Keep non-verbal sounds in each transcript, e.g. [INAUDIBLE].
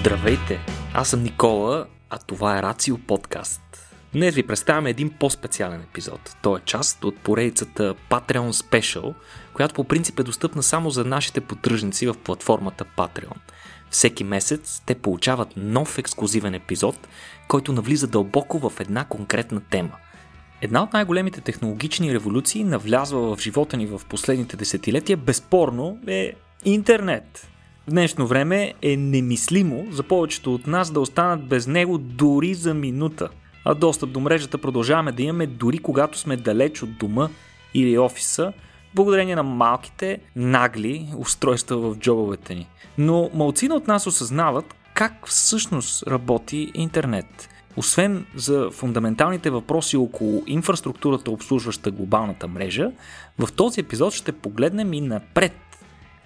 Здравейте! Аз съм Никола, а това е Рацио Подкаст. Днес ви представяме един по-специален епизод. Той е част от поредицата Patreon Special, която по принцип е достъпна само за нашите поддръжници в платформата Patreon. Всеки месец те получават нов ексклюзивен епизод, който навлиза дълбоко в една конкретна тема. Една от най-големите технологични революции, навлязла в живота ни в последните десетилетия, безспорно е интернет. В днешно време е немислимо за повечето от нас да останат без него дори за минута. А достъп до мрежата продължаваме да имаме дори когато сме далеч от дома или офиса, благодарение на малките, нагли устройства в джобовете ни. Но малцина от нас осъзнават как всъщност работи интернет. Освен за фундаменталните въпроси около инфраструктурата, обслужваща глобалната мрежа, в този епизод ще погледнем и напред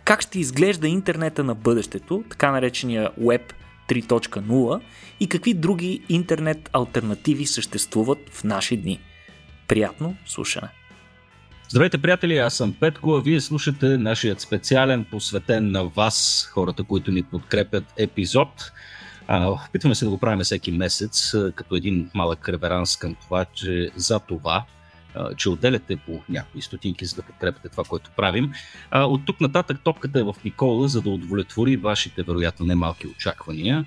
как ще изглежда интернета на бъдещето, така наречения Web 3.0 и какви други интернет альтернативи съществуват в наши дни. Приятно слушане! Здравейте, приятели! Аз съм Петко, а вие слушате нашият специален, посветен на вас, хората, които ни подкрепят епизод. Опитваме се да го правим всеки месец, като един малък реверанс към това, че за това че отделяте по някои стотинки, за да подкрепите това, което правим. От тук нататък топката е в Никола, за да удовлетвори вашите, вероятно, немалки очаквания.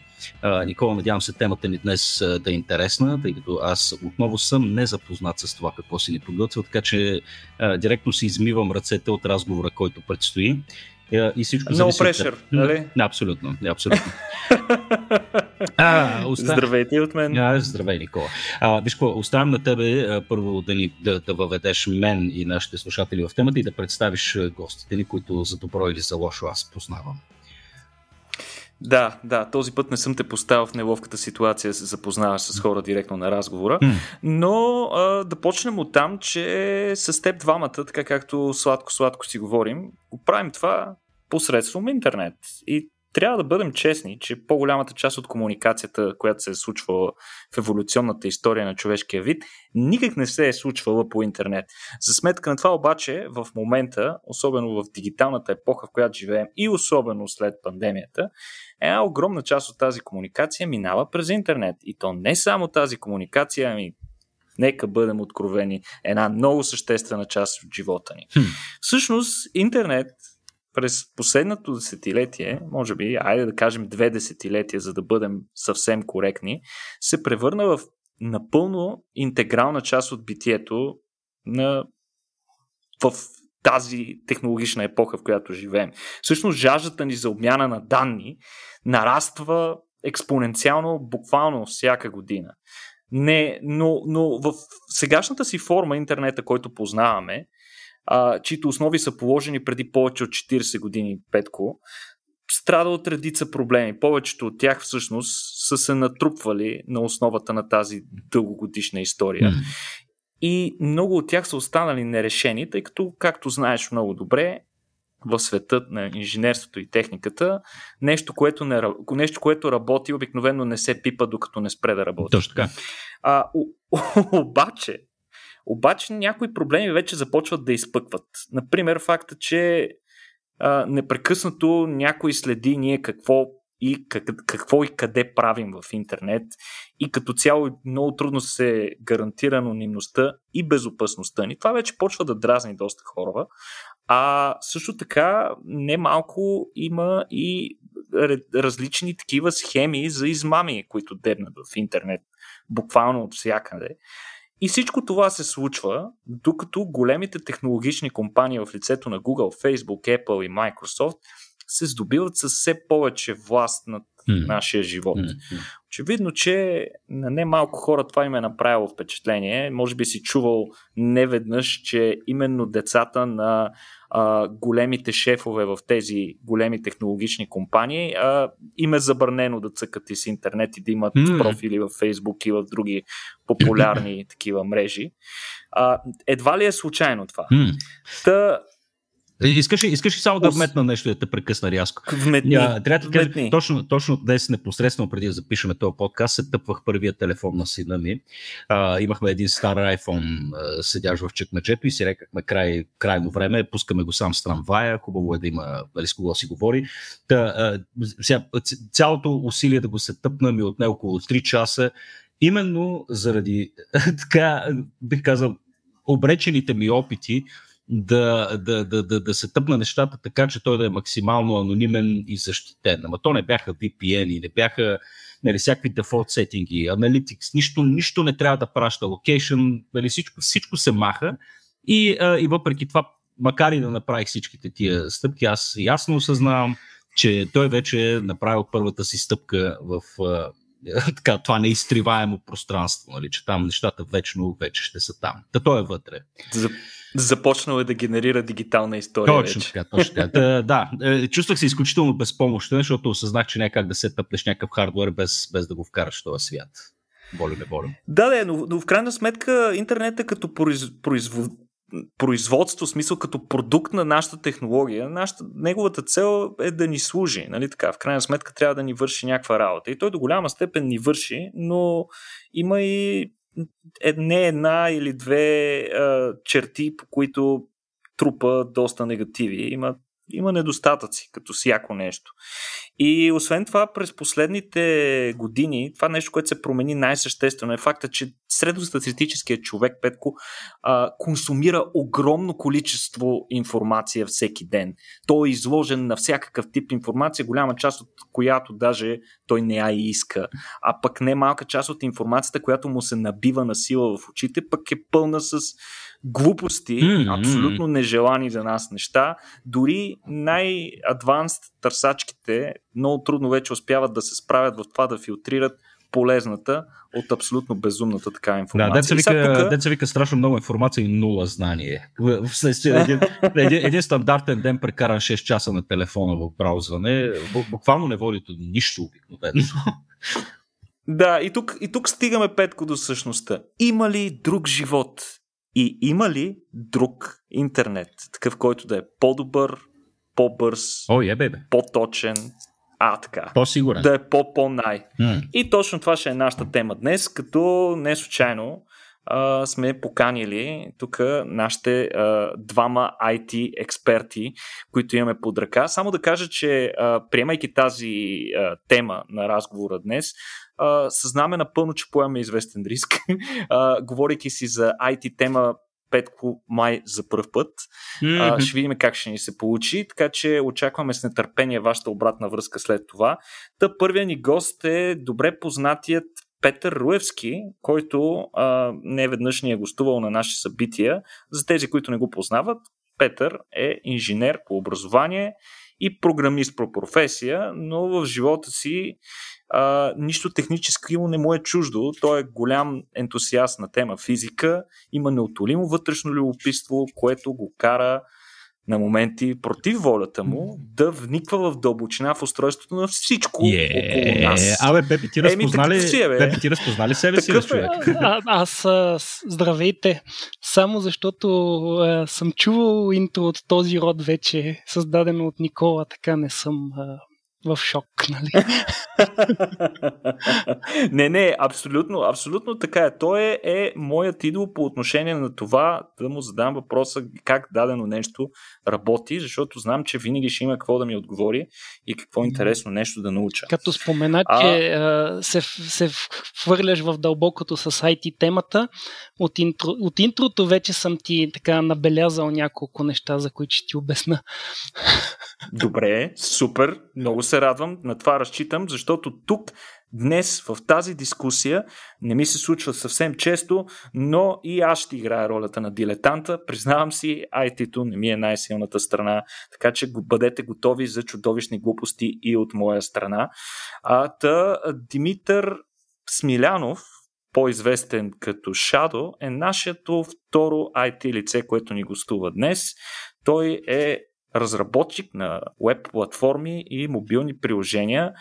Никола, надявам се темата ни днес да е интересна, тъй като аз отново съм незапознат с това какво си ни подготвил, така че директно си измивам ръцете от разговора, който предстои. И всичко no pressure, нали? Абсолютно, абсолютно. [LAUGHS] а, оставя... Здравейте от мен. А, здравей, Никола. А, виж какво, оставям на тебе а, първо да, ни, да, да въведеш мен и нашите слушатели в темата и да представиш гостите ни, които за добро или за лошо аз познавам. Да, да, този път не съм те поставил в неловката ситуация да се запознаваш с хора директно на разговора, mm. но а, да почнем от там, че с теб двамата, така както сладко-сладко си говорим, го правим това посредством интернет. И трябва да бъдем честни, че по-голямата част от комуникацията, която се е случвала в еволюционната история на човешкия вид, никак не се е случвала по интернет. За сметка на това обаче, в момента, особено в дигиталната епоха, в която живеем и особено след пандемията, една огромна част от тази комуникация минава през интернет. И то не само тази комуникация, ами нека бъдем откровени, една много съществена част от живота ни. Хм. Всъщност, интернет през последното десетилетие, може би, айде да кажем две десетилетия, за да бъдем съвсем коректни, се превърна в напълно интегрална част от битието на в тази технологична епоха, в която живеем. Всъщност жаждата ни за обмяна на данни нараства експоненциално, буквално всяка година. Не, но, но в сегашната си форма интернета, който познаваме, а, чието основи са положени преди повече от 40 години, Петко, страда от редица проблеми. Повечето от тях всъщност са се натрупвали на основата на тази дългогодишна история. Mm. И много от тях са останали нерешени, тъй като, както знаеш много добре, в света на инженерството и техниката, нещо, което, не, нещо, което работи, обикновено не се пипа, докато не спре да работи. Точно така. А, [LAUGHS] обаче, обаче някои проблеми вече започват да изпъкват. Например, факта, че а, непрекъснато някой следи ние какво и как, какво и къде правим в интернет и като цяло много трудно се гарантира анонимността и безопасността ни. Това вече почва да дразни доста хора. А също така немалко има и различни такива схеми за измами, които дебнат в интернет, буквално от всякъде. И всичко това се случва, докато големите технологични компании в лицето на Google, Facebook, Apple и Microsoft се здобиват с все повече власт над mm. нашия живот. Mm. Очевидно, че на немалко хора това им е направило впечатление. Може би си чувал неведнъж, че именно децата на а, големите шефове в тези големи технологични компании а, им е забранено да цъкат и с интернет и да имат mm. профили в Фейсбук и в други популярни [LAUGHS] такива мрежи. А, едва ли е случайно това? Mm. Та, Искаш ли, искаш ли само да вметна нещо да те прекъсна рязко? Вметни. А, трябва да кажа, точно, точно днес, непосредствено преди да запишем този подкаст, се тъпвах първия телефон на сина ми. А, имахме един стар iPhone, седящ в чекмеджето и си рекахме край, крайно време, пускаме го сам с трамвая, хубаво е да има нали, с кого си говори. Та, а, сега, цялото усилие да го се тъпна ми отне около 3 часа, именно заради [LAUGHS] така, бих казал, обречените ми опити да, да, да, да, да се тъпна нещата така, че той да е максимално анонимен и защитен. Ама то не бяха VPN, не бяха нали, всякакви дефолт сетинги, Analytics, нищо, нищо не трябва да праща, локейшн, нали, всичко, всичко се маха и, а, и въпреки това, макар и да направих всичките тия стъпки, аз ясно осъзнавам, че той вече е направил първата си стъпка в а, [LAUGHS] така, това неизтриваемо пространство, нали, че там нещата вечно вече ще са там. Та той е вътре. За, Започнал е да генерира дигитална история. Точно вече. така, точно така. [LAUGHS] да, да, е, чувствах се изключително безпомощен, защото осъзнах, че някак да се тъпнеш някакъв хардвер без, без да го вкараш в този свят. Волю не волю. Да, да, но, но в крайна сметка интернет е като произ, производ, производство, смисъл като продукт на нашата технология, нашата, неговата цел е да ни служи. Нали така? В крайна сметка трябва да ни върши някаква работа. И той до голяма степен ни върши, но има и не една или две а, черти, по които трупа доста негативи. Има, има недостатъци, като всяко нещо. И освен това, през последните години, това нещо, което се промени най-съществено е факта, че средностатистическият човек, Петко, а, консумира огромно количество информация всеки ден. Той е изложен на всякакъв тип информация, голяма част от която даже той не я иска. А пък не малка част от информацията, която му се набива на сила в очите, пък е пълна с глупости, mm-hmm. абсолютно нежелани за нас неща. Дори най-адванст търсачките много трудно вече успяват да се справят в това да филтрират полезната от абсолютно безумната така информация. Да, деца вика, тук... деца вика страшно много информация и нула знание. Един, [LAUGHS] един, един стандартен ден прекаран 6 часа на телефона в браузване, буквално не води до нищо обикновено. [LAUGHS] Да, и тук, и тук стигаме петко до същността. Има ли друг живот? И има ли друг интернет, такъв, който да е по-добър, по-бърз, oh, yeah, по-точен, а, така. По-сигурен. Да е по-по-най. Mm. И точно това ще е нашата тема днес, като не случайно а, сме поканили тук нашите а, двама IT експерти, които имаме под ръка. Само да кажа, че а, приемайки тази а, тема на разговора днес, а, съзнаме напълно, че поемаме известен риск. [LAUGHS] а, говорейки си за IT тема, Петко май за първ път. Mm-hmm. А, ще видим как ще ни се получи, така че очакваме с нетърпение вашата обратна връзка след това. Та първият ни гост е добре познатият Петър Руевски, който а, не веднъж ни е гостувал на наши събития. За тези, които не го познават, Петър е инженер по образование и програмист по професия, но в живота си а, нищо техническо не му е чуждо. Той е голям ентусиаст на тема физика, има неотолимо вътрешно любопитство, което го кара на моменти против волята му да вниква в дълбочина в устройството на всичко yeah. около нас. Абе, Пепи, ти разпознали, си е, Пепи, ти разпознали себе си, човек? А, аз, а, здравейте, само защото а, съм чувал интро от този род вече, създадено от Никола, така не съм а, в шок, нали? [LAUGHS] не, не, абсолютно, абсолютно така е. Той е, е моят идол по отношение на това да му задам въпроса как дадено нещо работи, защото знам, че винаги ще има какво да ми отговори и какво е интересно нещо да науча. Като спомена, а... че а, се, се хвърляш в дълбокото с IT темата, от, интро, от интрото вече съм ти така набелязал няколко неща, за които ще ти обясна. Добре, супер, много се радвам, на това разчитам, защото тук днес в тази дискусия не ми се случва съвсем често, но и аз ще играя ролята на дилетанта. Признавам си, IT-то не ми е най-силната страна, така че бъдете готови за чудовищни глупости и от моя страна. А, та, Димитър Смилянов, по-известен като Shadow, е нашето второ IT лице, което ни гостува днес. Той е разработчик на веб платформи и мобилни приложения.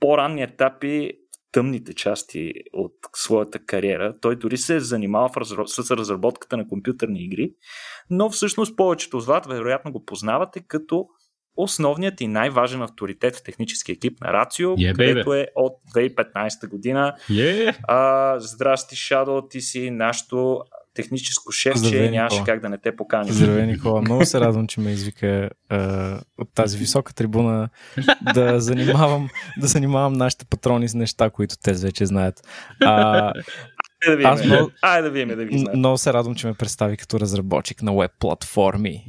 По-ранни етапи тъмните части от своята кариера. Той дори се е занимавал с разработката на компютърни игри, но всъщност повечето от вас вероятно го познавате като основният и най-важен авторитет в технически екип на Рацио, yeah, където baby. е от 2015 година. Yeah. А, здрасти, Шадо, ти си нашото техническо шефче, нямаше Никола. как да не те покани. Здравей, Никола. [LAUGHS] Много се радвам, че ме извика а, от тази висока трибуна да занимавам, да занимавам нашите патрони с неща, които те вече знаят. А, да видим, аз много, Айде да видим, да ви знаят. Много се радвам, че ме представи като разработчик на веб платформи.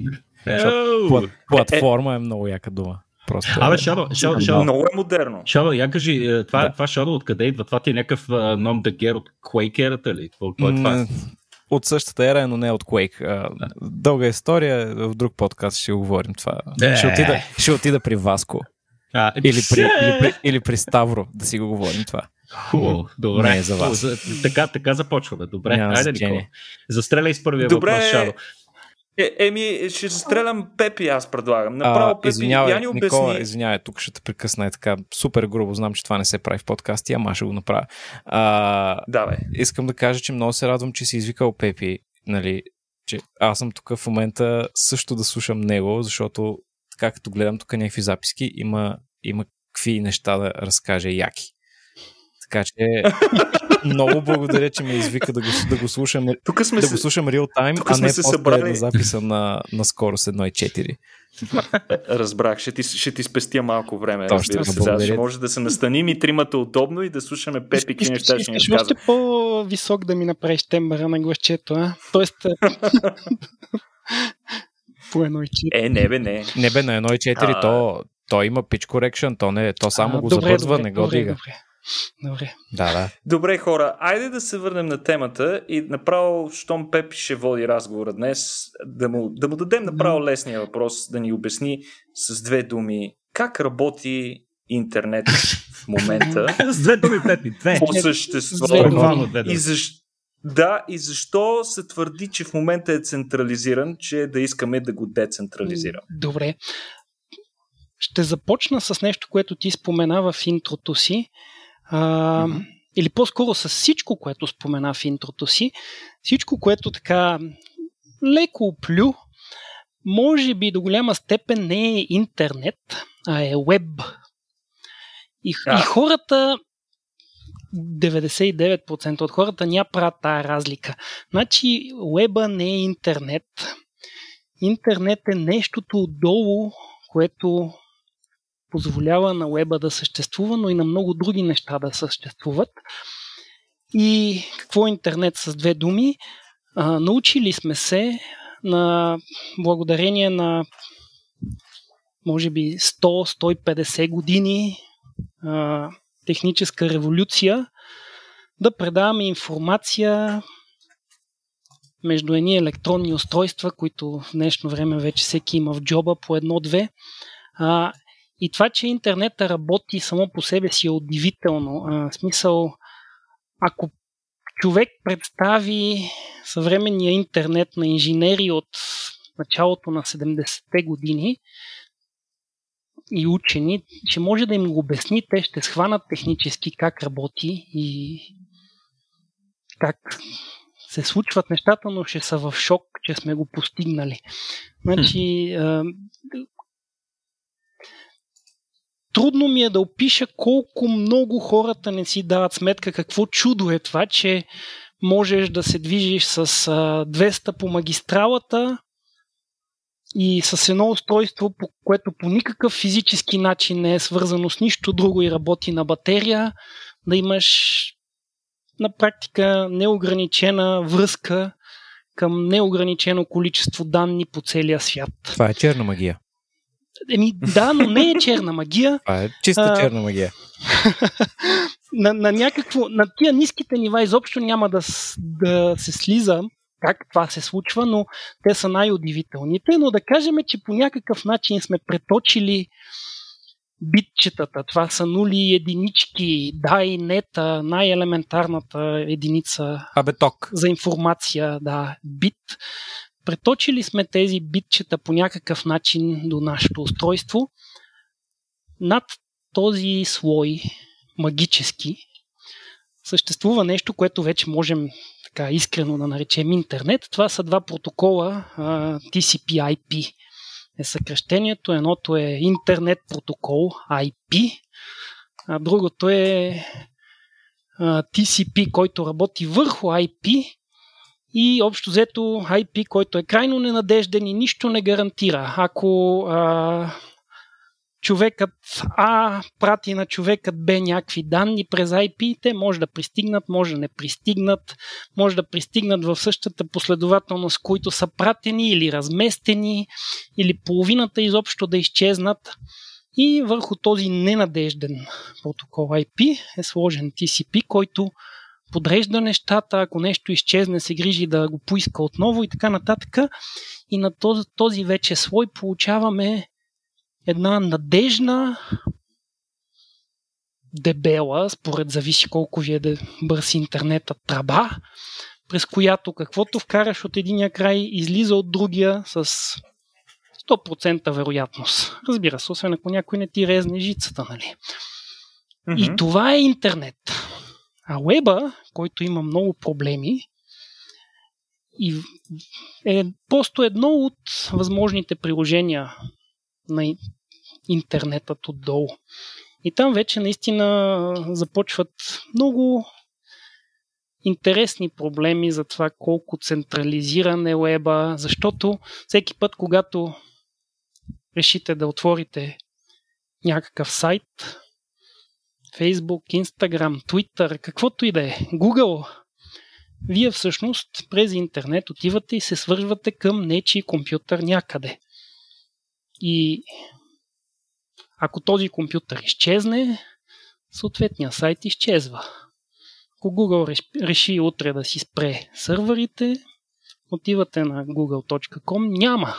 Плат, платформа е, е много яка дума. Просто Абе, Шадо, Шадо, Шадо. Много е модерно. Шадо, я кажи, е, това, да. това Шадо откъде идва? Това ти е някакъв ном дегер от Quake ерата ли? Какво е това? От същата ера, но не от Quake. Дълга история, в друг подкаст ще говорим това. Е. Ще, отида, ще отида при Васко. А, или, при, или, при, или при Ставро да си го говорим това. Хубаво, добре. Не е за вас. така, така започваме. Добре, Няма айде, Никола. Застреляй с първия добре. въпрос, Шадо. Е, еми, ще застрелям Пепи, аз предлагам. Направо а, Пепи, извинявай, я ни обясни. Никола, извинявай, тук ще те прекъсна е така супер грубо. Знам, че това не се прави в подкасти, ама ще го направя. А, Давай. Искам да кажа, че много се радвам, че си извикал Пепи, нали, че аз съм тук в момента също да слушам него, защото така като гледам тук някакви записки, има, има какви неща да разкаже яки. Така че [LAUGHS] много благодаря, че ме извика да го, да го слушам, Тук сме да се... го слушам реал тайм, а не се събрали... на записа на, на скорост 1.4. Разбрах, ще ти, ще ти спестя малко време. Точно, се, да, ще може да се настаним и тримата удобно и да слушаме Пепи какви неща ще ни разказва. още по-висок да ми направиш тембъра на гласчето, а? Тоест... [LAUGHS] по 1.4. Е, не бе, не. Не бе, на 1.4 то, то има pitch correction, то, не, то само а, го добре, забързва, добре, не го добре, дига. Добре. Добре. Да, да. Добре, хора, айде да се върнем на темата и направо, щом Пепи ще води разговора днес, да му, да му дадем направо лесния въпрос, да ни обясни с две думи как работи интернет в момента. [LAUGHS] с две думи, Пепи, две. По същество. И защо да, и защо се твърди, че в момента е централизиран, че да искаме да го децентрализираме? Добре. Ще започна с нещо, което ти спомена в интрото си. А, mm-hmm. Или по-скоро с всичко, което спомена в интрото си, всичко, което така леко оплю, може би до голяма степен не е интернет, а е веб. И, да. и хората, 99% от хората няма правят тази разлика. Значи, веба не е интернет. Интернет е нещото отдолу, което позволява на веба да съществува, но и на много други неща да съществуват. И какво е интернет с две думи? А, научили сме се на благодарение на може би 100-150 години а, техническа революция да предаваме информация между едни електронни устройства, които в днешно време вече всеки има в джоба по едно-две. И това, че интернета работи само по себе си е удивително. А, в смисъл, ако човек представи съвременния интернет на инженери от началото на 70-те години и учени, че може да им го обясни, те ще схванат технически как работи и как се случват нещата, но ще са в шок, че сме го постигнали. Значи, трудно ми е да опиша колко много хората не си дават сметка какво чудо е това, че можеш да се движиш с 200 по магистралата и с едно устройство, което по никакъв физически начин не е свързано с нищо друго и работи на батерия, да имаш на практика неограничена връзка към неограничено количество данни по целия свят. Това е черна магия. Еми, да, но не е черна магия. [LAUGHS] Това е чиста черна магия. [LAUGHS] на, на, някакво, на тия ниските нива изобщо няма да, да се слиза как това се случва, но те са най-удивителните. Но да кажем, че по някакъв начин сме преточили битчетата. Това са нули единички, да и нета, най-елементарната единица Абеток. за информация, да, бит. Преточили сме тези битчета по някакъв начин до нашето устройство. Над този слой магически съществува нещо, което вече можем така искрено да наречем интернет. Това са два протокола TCP-IP е съкръщението. Едното е интернет протокол IP, а другото е TCP, който работи върху IP и общо взето IP, който е крайно ненадежден и нищо не гарантира. Ако а, човекът А прати на човекът Б някакви данни през IP, те може да пристигнат, може да не пристигнат, може да пристигнат в същата последователност, които са пратени или разместени, или половината изобщо да изчезнат. И върху този ненадежден протокол IP е сложен TCP, който подрежда нещата, ако нещо изчезне, се грижи да го поиска отново и така нататък. И на този, този вече слой получаваме една надежна, дебела, според зависи колко ви е бърз интернета, траба, през която каквото вкараш от единия край, излиза от другия с 100% вероятност. Разбира се, освен ако някой не ти резне жицата, нали? Mm-hmm. И това е интернет. А веба, който има много проблеми, и е просто едно от възможните приложения на интернетът отдолу. И там вече наистина започват много интересни проблеми за това колко централизиран е веба, защото всеки път, когато решите да отворите някакъв сайт, Facebook, Instagram, Twitter, каквото и да е, Google, вие всъщност през интернет отивате и се свързвате към нечи компютър някъде. И ако този компютър изчезне, съответния сайт изчезва. Ако Google реши утре да си спре сървърите, отивате на google.com, няма.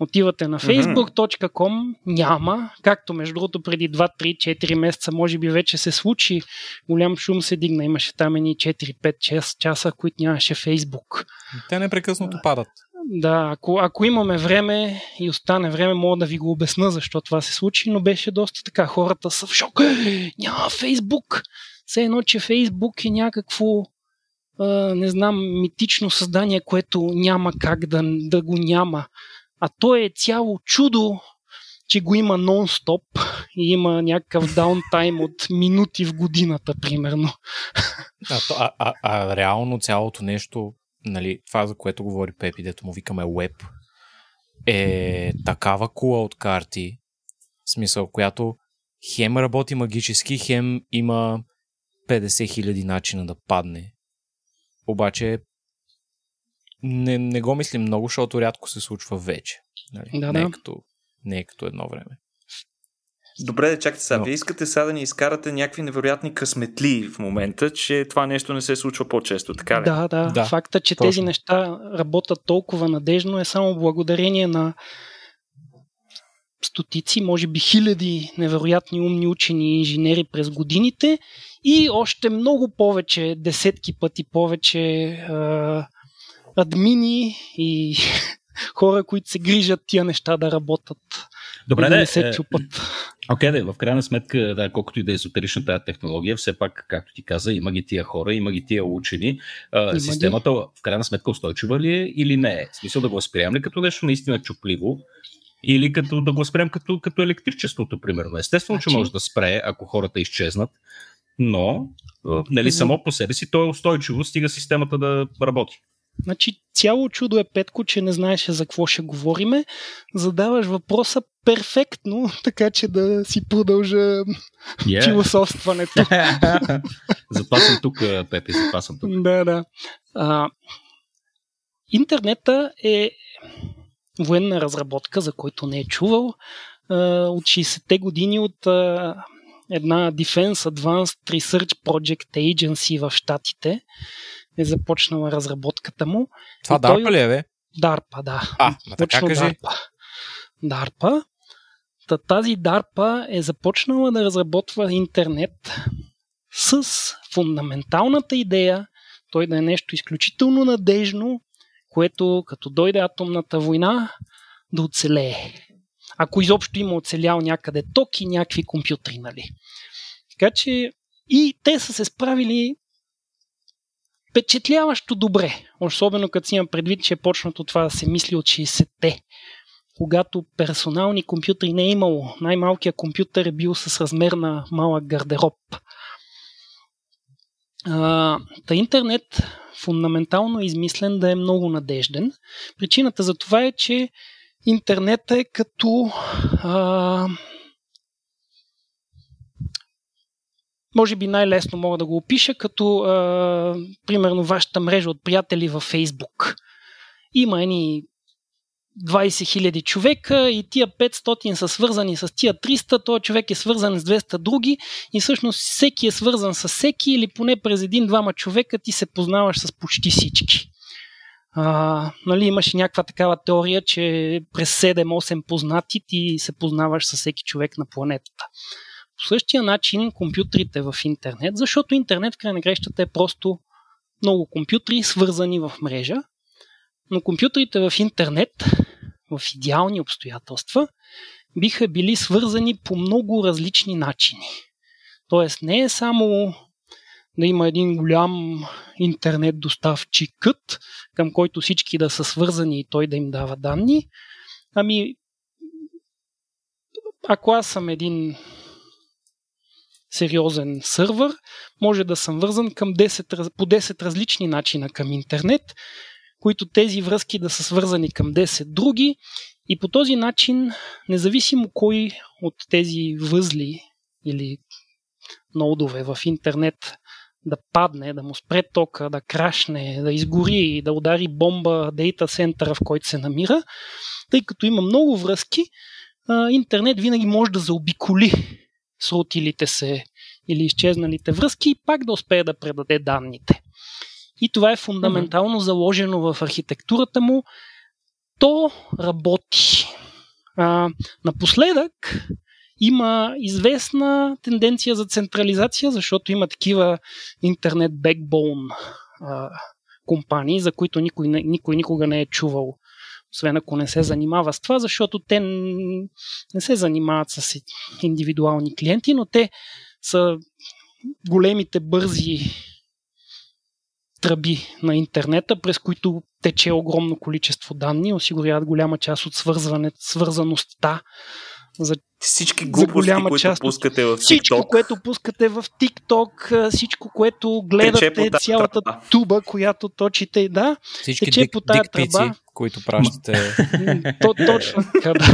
Отивате на facebook.com, няма. Както между другото преди 2-3-4 месеца може би вече се случи. Голям шум се дигна. Имаше там едни 4-5 часа, които нямаше Facebook. Те непрекъснато падат. Да, ако, ако имаме време и остане време, мога да ви го обясна защо това се случи, но беше доста така. Хората са в шок. Е, няма Фейсбук! Все едно, че Фейсбук е някакво а, не знам, митично създание, което няма как да, да го няма. А то е цяло чудо, че го има нон-стоп и има някакъв даунтайм от минути в годината, примерно. А, а, а, а реално цялото нещо нали, това, за което говори Пепи, дето му викаме Web, е такава кула от карти, в смисъл, която хем работи магически, хем има 50 хиляди начина да падне. Обаче не, не го мислим много, защото рядко се случва вече. Нали? Да, не, е като, не е като едно време. Добре, да чакайте сега. Но... Вие искате сега да ни изкарате някакви невероятни късметли в момента, че това нещо не се случва по-често, така ли? Да, да. да Факта, че точно. тези неща работят толкова надежно е само благодарение на стотици, може би хиляди невероятни умни учени и инженери през годините и още много повече, десетки пъти повече е, админи и [LAUGHS] хора, които се грижат тия неща да работят. Добре, да не се е, чупат. Окей, okay, да, в крайна сметка, да, колкото и да е езотерична тази технология, все пак, както ти каза, има ги тия хора, има ги тия учени. А, системата, ги. в крайна сметка, устойчива ли е или не е? В смисъл да го възприемем ли като нещо наистина чупливо? Или като да го възприемем като, като електричеството, примерно. Естествено, че значи- може да спре, ако хората изчезнат, но нали, само по себе си то е устойчиво, стига системата да работи. Значи цяло чудо е Петко, че не знаеш за какво ще говориме. Задаваш въпроса перфектно, [LAUGHS] така че да си продължа yeah. [LAUGHS] философстването. [LAUGHS] затова съм тук, Пепи, затова съм тук. Да, да. А, интернета е военна разработка, за който не е чувал. А, от 60-те години от а, една Defense Advanced Research Project Agency в Штатите е започнала разработката му. Това DARPA той... ли е, бе? DARPA, да. А, ма така кажи. DARPA. DARPA. Та, тази DARPA е започнала да разработва интернет с фундаменталната идея той да е нещо изключително надежно, което като дойде атомната война да оцелее. Ако изобщо има оцелял някъде ток и някакви компютри, нали? Така че И те са се справили впечатляващо добре. Особено като си имам предвид, че е почнато това да се мисли от 60-те. Когато персонални компютри не е имало. Най-малкият компютър е бил с размер на малък гардероб. А, та интернет фундаментално е измислен да е много надежден. Причината за това е, че интернет е като а, може би най-лесно мога да го опиша като а, примерно вашата мрежа от приятели във Фейсбук. Има едни 20 000 човека и тия 500 са свързани с тия 300, този човек е свързан с 200 други и всъщност всеки е свързан с всеки или поне през един-двама човека ти се познаваш с почти всички. А, нали, имаше някаква такава теория, че през 7-8 познати ти се познаваш с всеки човек на планетата. По същия начин компютрите в интернет, защото интернет край на грещата е просто много компютри свързани в мрежа, но компютрите в интернет, в идеални обстоятелства, биха били свързани по много различни начини. Тоест не е само да има един голям интернет доставчикът, към който всички да са свързани и той да им дава данни. Ами, ако аз съм един сериозен сървър, може да съм вързан към 10, по 10 различни начина към интернет, които тези връзки да са свързани към 10 други. И по този начин, независимо кой от тези възли или ноудове в интернет да падне, да му спре тока, да крашне, да изгори, да удари бомба дейта центъра, в който се намира, тъй като има много връзки, интернет винаги може да заобиколи срутилите се или изчезналите връзки и пак да успее да предаде данните. И това е фундаментално заложено в архитектурата му. То работи. А, напоследък има известна тенденция за централизация, защото има такива интернет бекбоун компании, за които никой, никой никога не е чувал, освен ако не се занимава с това, защото те не се занимават с индивидуални клиенти, но те са големите бързи тръби на интернета, през които тече огромно количество данни, осигуряват голяма част от свързване, свързаността за всички глупости, за които част, пускате в TikTok. Всичко, което пускате в TikTok, всичко, което гледате, цялата тръба. туба, която точите, да, всички тече дик, по тая тръба които пращате То, точно така, да.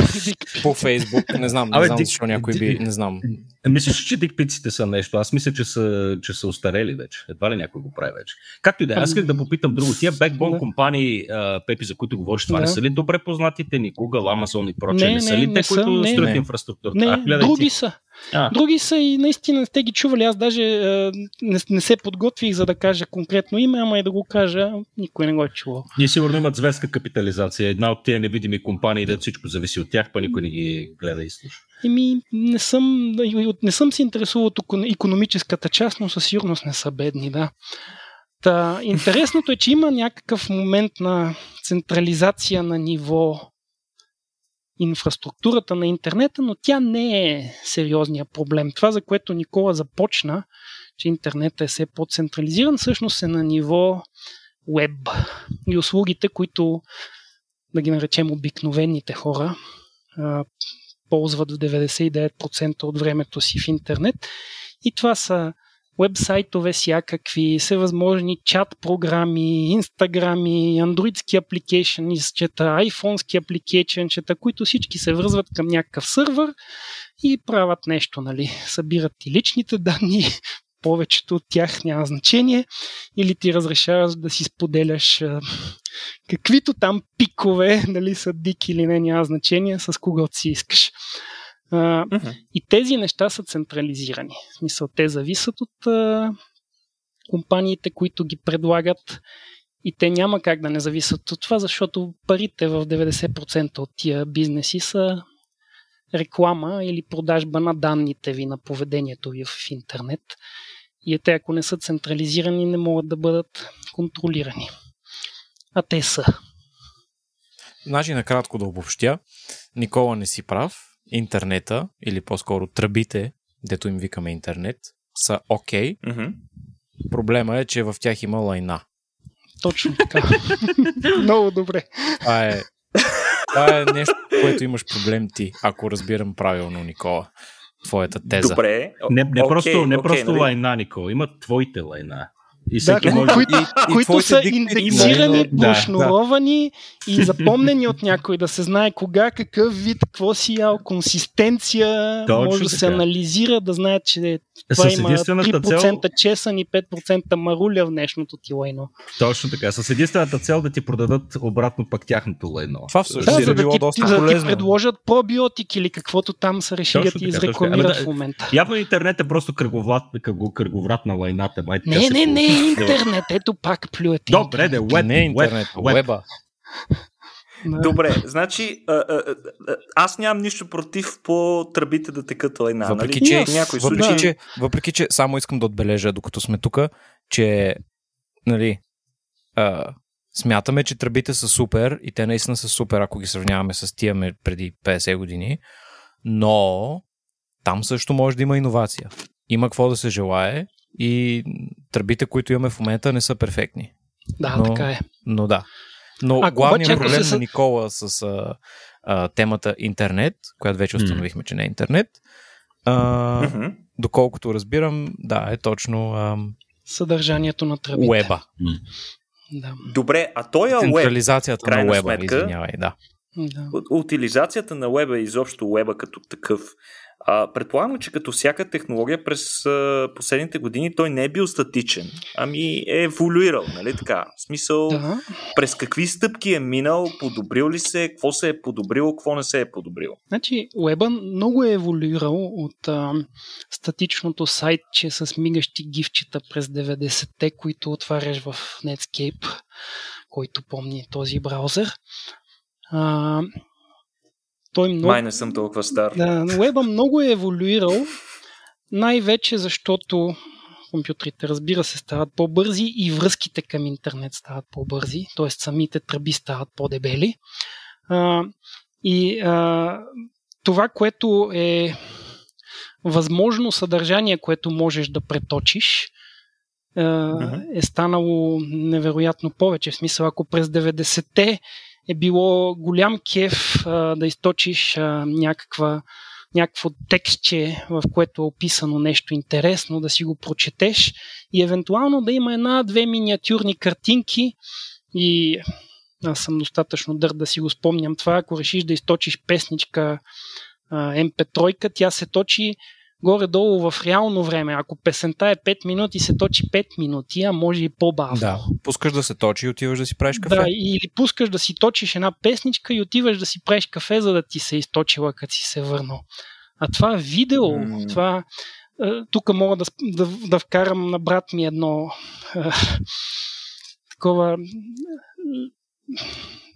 по Фейсбук. Не знам, не знам защо някой би... Не знам. Мислиш, че дикпиците са нещо? Аз мисля, че са, че са устарели вече. Едва ли някой го прави вече. Както и да е, аз исках да попитам друго. Тия бекбон да. компании, Пепи, за които говориш, това да. не са ли добре познатите ни? Google, Amazon и прочее? Не, не, са ли не те, са, които не, строят не. инфраструктура? Не, а, други са. А. Други са и наистина сте ги чували. Аз даже а, не, не се подготвих за да кажа конкретно име, ама и да го кажа, никой не го е чувал. Ние сигурно имат звездка капитализация. Една от тези невидими компании, да всичко зависи от тях, па никой не ги гледа и слуша. Еми, не съм, не съм се интересувал от економическата част, но със сигурност не са бедни, да. Та, интересното е, че има някакъв момент на централизация на ниво инфраструктурата на интернета, но тя не е сериозният проблем. Това, за което Никола започна, че интернет е все по-централизиран, всъщност е на ниво веб и услугите, които, да ги наречем обикновените хора, ползват в 99% от времето си в интернет. И това са вебсайтове всякакви, всевъзможни чат програми, инстаграми, андроидски апликейшенчета, айфонски апликейшенчета, които всички се връзват към някакъв сървър и правят нещо, нали? Събират и личните данни, [LAUGHS] повечето от тях няма значение, или ти разрешаваш да си споделяш каквито там пикове, дали [LAUGHS] са дики или не, няма значение, с когото си искаш. А, uh-huh. И тези неща са централизирани. В смисъл, те зависят от а, компаниите, които ги предлагат и те няма как да не зависят от това, защото парите в 90% от тия бизнеси са реклама или продажба на данните ви, на поведението ви в интернет. И те, ако не са централизирани, не могат да бъдат контролирани. А те са. Значи, накратко да обобщя, Никола не си прав интернета, или по-скоро тръбите, дето им викаме интернет, са окей. Okay. Мгм. Проблема е, че в тях има лайна. Точно така. [LAUGHS] Много добре. Това е, това е нещо, което имаш проблем ти, ако разбирам правилно, Никола. Твоята теза. Добре. Не, не окей, просто, не окей, просто нали? лайна, Никола. Има твоите лайна. И Да, всеки може... които, И- и които са дикпици, индексирани? Да, прошнуровани и запомнени от някой, да се знае кога, какъв вид, какво си ял, консистенция, Точно може да се анализира, да знае, че това С има единствената 3% цел, чесън и 5% маруля в днешното ти лайно. точно така, с единствената цел да ти продадат обратно пък тяхното лайно. Това всъщност Да, е да било ти, доста за да ти полезно. предложат пробиотик или каквото там са решили да ти изрекламират да- в момента. Явно интернет е просто кръговрат, кръго, кръговрат на лайната. Май, Не, не, не. Интернет. Ето пак плюете. Добре, де, веб, не е интернет, веб, веб. уеба. Да. Добре, значи а, а, а, аз нямам нищо против по тръбите да текат лайна. Въпреки, нали? че, В някои въпреки, случаи. че, въпреки, че само искам да отбележа, докато сме тук, че нали, а, смятаме, че тръбите са супер и те наистина са супер, ако ги сравняваме с тия преди 50 години, но там също може да има иновация. Има какво да се желае и тръбите, които имаме в момента, не са перфектни. Да, Но- така е. Но да. Но Ако главният обаче, проблем се на Никола с а, а, темата интернет, която вече установихме, че не е интернет, а, доколкото разбирам, да, е точно ам, Съдържанието на тръбите. уеба. Да. Добре, а той е уеб. Централизацията на крайна уеба, сметка. извинявай, да. да. Ут- Утилизацията на уеба и изобщо уеба като такъв. А, предполагам, че като всяка технология през а, последните години той не е бил статичен, ами е еволюирал, нали така? В смисъл, да. през какви стъпки е минал, подобрил ли се, какво се е подобрило, какво не се е подобрило. Значи, Уеба много е еволюирал от а, статичното сайтче с мигащи гифчета през 90-те, които отваряш в Netscape, който помни този браузър. А, той много... Май не съм толкова стар. Да, Уеба много е еволюирал, най-вече защото компютрите, разбира се, стават по-бързи и връзките към интернет стават по-бързи, т.е. самите тръби стават по-дебели. А, и а, това, което е възможно съдържание, което можеш да преточиш, е станало невероятно повече. В смисъл, ако през 90-те е било голям кеф а, да източиш а, някаква, някакво текстче, в което е описано нещо интересно, да си го прочетеш и евентуално да има една-две миниатюрни картинки и аз съм достатъчно дър да си го спомням това, ако решиш да източиш песничка а, MP3, тя се точи горе-долу в реално време. Ако песента е 5 минути, се точи 5 минути, а може и по-бавно. Да, пускаш да се точи и отиваш да си правиш кафе. Да, или пускаш да си точиш една песничка и отиваш да си правиш кафе, за да ти се източила, като си се върнал. А това видео, М. това е, тук мога да, да, да вкарам на брат ми едно е, [LAUGHS] такова е,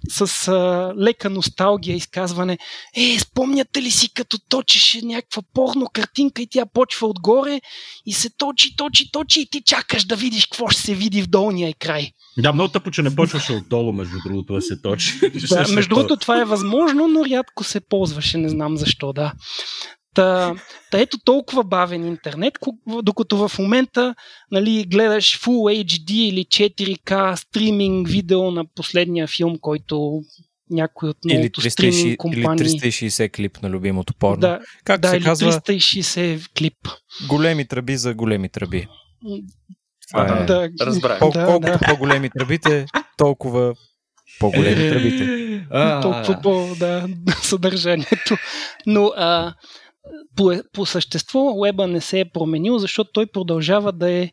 с а, лека носталгия изказване. Е, спомняте ли си, като точеше някаква порно картинка и тя почва отгоре и се точи, точи, точи и ти чакаш да видиш какво ще се види в долния край. Да, много тъпо, че не почваше отдолу, между другото, да се точи. Да, [LAUGHS] между другото, това е възможно, но рядко се ползваше, не знам защо, да. Та, та ето толкова бавен интернет, докато в момента нали, гледаш Full HD или 4K стриминг видео на последния филм, който някой от или, многото 360, стриминг или компании... 360 клип на любимото порно. да, как да, се или казва, 360 клип. големи тръби за големи тръби. Това Ага. е. Да, разбрах. Кол- да, колкото да. по-големи тръбите, толкова по-големи тръбите. толкова по да, [LAUGHS] съдържанието. Но а, по, по същество Уеба не се е променил, защото той продължава да е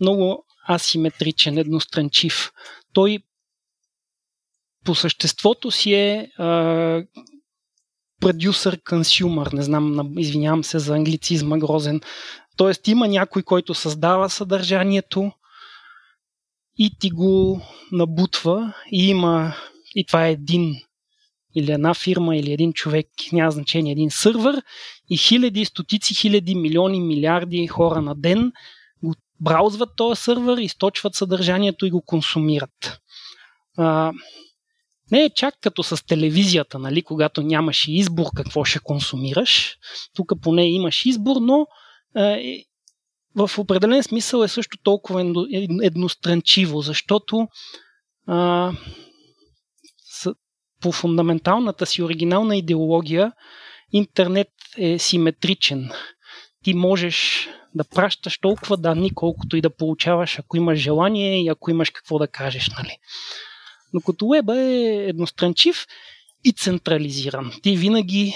много асиметричен, едностранчив. Той по съществото си е продюсър консюмър, не знам, на- извинявам се за англицизма грозен. Тоест има някой, който създава съдържанието и ти го набутва и има и това е един или една фирма, или един човек, няма значение, един сървър и хиляди, стотици хиляди, милиони, милиарди хора на ден го браузват този сървър, източват съдържанието и го консумират. А, не е чак като с телевизията, нали, когато нямаш избор какво ще консумираш. Тук поне имаш избор, но е, в определен смисъл е също толкова едностранчиво, защото а, с, по фундаменталната си оригинална идеология интернет е симетричен. Ти можеш да пращаш толкова данни, колкото и да получаваш, ако имаш желание и ако имаш какво да кажеш. Нали? Но като уеба е едностранчив и централизиран. Ти винаги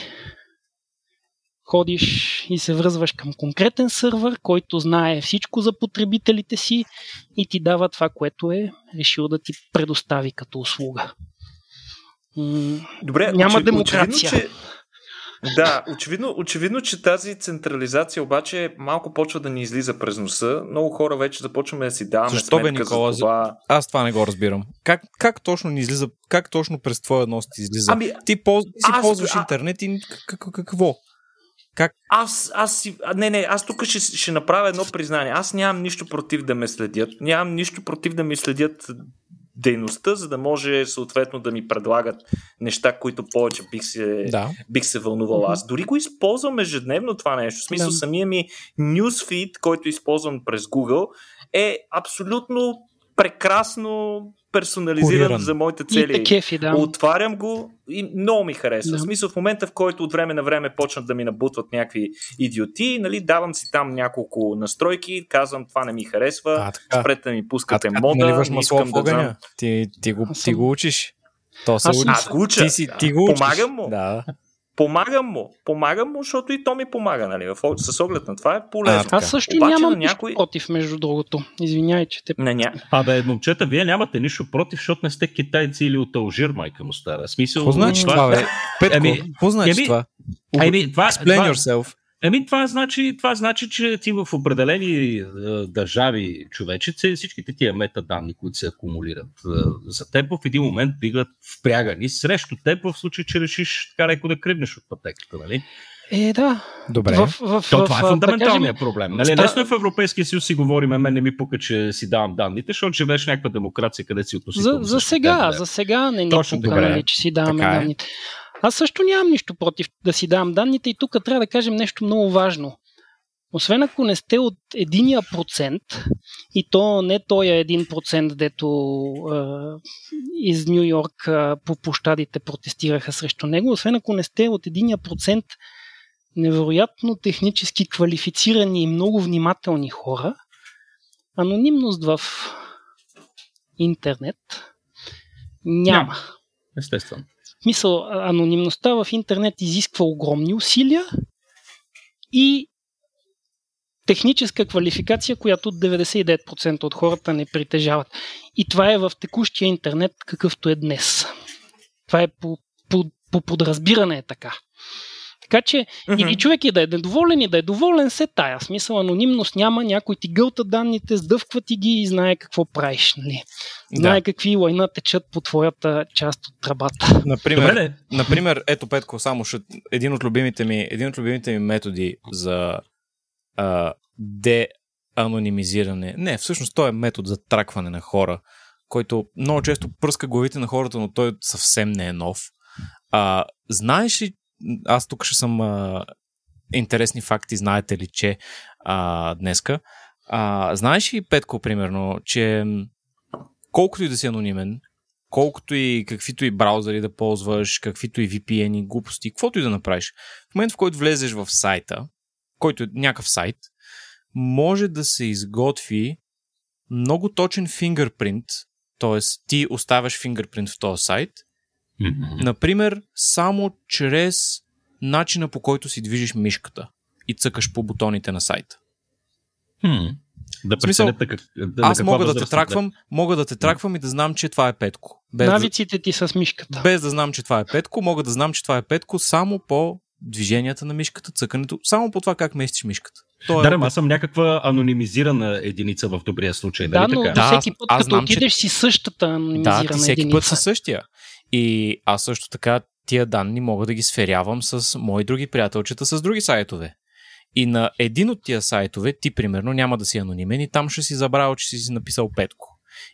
ходиш и се връзваш към конкретен сървър, който знае всичко за потребителите си и ти дава това, което е решил да ти предостави като услуга. Добре, няма очевидно, демокрация. Очевидно, че, да, очевидно, очевидно, че тази централизация обаче малко почва да ни излиза през носа. Много хора вече започваме да си даваме Защо бе, Никола, за това. Аз това не го разбирам. Как, как точно ни излиза, как точно през твоя нос ти излиза? Ами, ти, полз, ти си аз- ползваш а- интернет и какво? Как? Аз, аз си. Не, не, аз тук ще, ще направя едно признание. Аз нямам нищо против да ме следят. Нямам нищо против да ми следят дейността, за да може съответно да ми предлагат неща, които повече бих се, Да. бих се вълнувал аз. Дори го използвам ежедневно това нещо. В смисъл, Да. самия ми newsfeed, който използвам през Google, е абсолютно прекрасно персонализиран Куриран. за моите И цели. те кефи, да. Отварям го и много ми харесва. Да. В смисъл, в момента, в който от време на време почнат да ми набутват някакви идиоти, нали, давам си там няколко настройки, казвам това не ми харесва, А, така. спрете да ми А пускате така мода, наливаш масло искам в да знам. Ти, ти, го, ти го учиш. То се Аз съм- учи. Аз го уча. Ти, си, ти го учиш. Помагам му. Да. Помагам му. Помагам му, защото и то ми помага. Нали? С оглед на това е полезно. А, Аз също Обаче нямам някой- против, между другото. Извинявай, че те... Не, ня... Абе, момчета, вие нямате нищо против, защото не сте китайци или от Алжир, майка му стара. Смисъл, Какво значи това- това, бе? Петко, Ами, какво значи това? Еми, това, Explain това, yourself. Еми, това значи, това значи, че ти в определени е, държави, човече, це- всичките тия метаданни, които се акумулират е, за теб, в един момент бигат впрягани срещу теб, в случай, че решиш така леко да кривнеш от пътеката, нали? Е, да. Добре. В, в, То, в, това е да фундаменталният кажем, проблем. Нали? ста- Лесно е в Европейския съюз си говорим, мен не ми пука, че си давам данните, защото живееш в някаква демокрация, къде си За, относително. за сега, защитен, за сега не ни Точно пука, добре. нали, че си даваме Така е. Аз също нямам нищо против да си давам данните и тук трябва да кажем нещо много важно. Освен ако не сте от единия процент, и то не той е един процент, дето е, из Нью Йорк е, по площадите протестираха срещу него, освен ако не сте от единия процент невероятно технически квалифицирани и много внимателни хора, анонимност в интернет няма. Няма. Естествено. В смисъл, анонимността в интернет изисква огромни усилия и техническа квалификация, която 99% от хората не притежават. И това е в текущия интернет, какъвто е днес. Това е по, по, по подразбиране е така. Така че и, и човек и да е недоволен и да е доволен, се тая. Смисъл анонимност няма, някой ти гълта данните, сдъвква ти ги и знае какво правиш. Нали? Знае Да. какви лайна течат по твоята част от тръбата. Например, Добре, де. Например, ето Петко, само ще, един, от любимите ми, един от любимите ми методи за а, деанонимизиране. Не, всъщност той е метод за тракване на хора, който много често пръска главите на хората, но той съвсем не е нов. А, знаеш ли, аз тук ще съм а, интересни факти, знаете ли, че а, днеска. А, знаеш ли, Петко, примерно, че колкото и да си анонимен, колкото и каквито и браузъри да ползваш, каквито и VPN, глупости, каквото и да направиш. В момента, в който влезеш в сайта, който е някакъв сайт, може да се изготви много точен фингърпринт, т.е. ти оставяш фингърпринт в този сайт, Например, само чрез начина по който си движиш мишката и цъкаш по бутоните на сайта. Хм. Да прецените как, да, Аз мога да те траквам, мога да те траквам и да знам, че това е Петко. Без да, Навиците ти с мишката. без да знам, че това е Петко, мога да знам, че това е Петко само по движенията на мишката, цъкането, само по това как местиш мишката. То е Да, аз съм някаква анонимизирана единица в добрия случай. Да, нали но така? да, Да, всеки път, аз като знам, че- отидеш си същата Да, анонимизирана ти всеки единица. път със същия. И аз също така тия данни мога да ги сверявам с мои други приятелчета с други сайтове. И на един от тия сайтове ти, примерно, няма да си анонимен и там ще си забравил, че си написал Петко.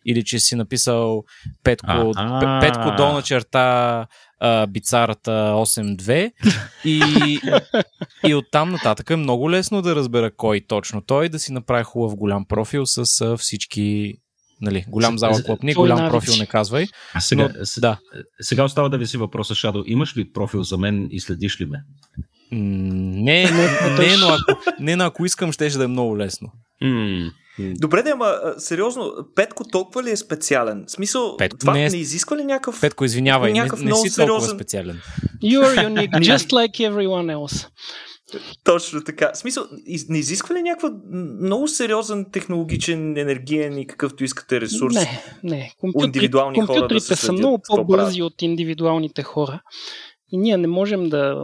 или че си написал Петко, А-а. Петко долна черта а, бицарата 8.2 и, и оттам нататък е много лесно да разбера кой точно той, да си направи хубав голям профил с а, всички Нали, голям зала клопни, Твои голям навици. профил не казвай. А сега, Но, с- да. сега остава да ви си въпроса, Шадо. Имаш ли профил за мен и следиш ли ме? Не, не, [LAUGHS] не, но ако, не, но ако искам, ще да е много лесно. М, Добре, да, ама сериозно, Петко толкова ли е специален? В смисъл, Петко това не не, е- не изисква ли някакъв... Петко, извинявай, не, Някакъв не много си толкова сериозен- специален. You're unique, [LAUGHS] just like everyone else. Точно така. В смисъл, не изисква ли някаква м, много сериозен технологичен, енергиен и какъвто искате ресурс? Не, не. индивидуални хора да компютрите се са много по-бързи от индивидуалните хора. И ние не можем да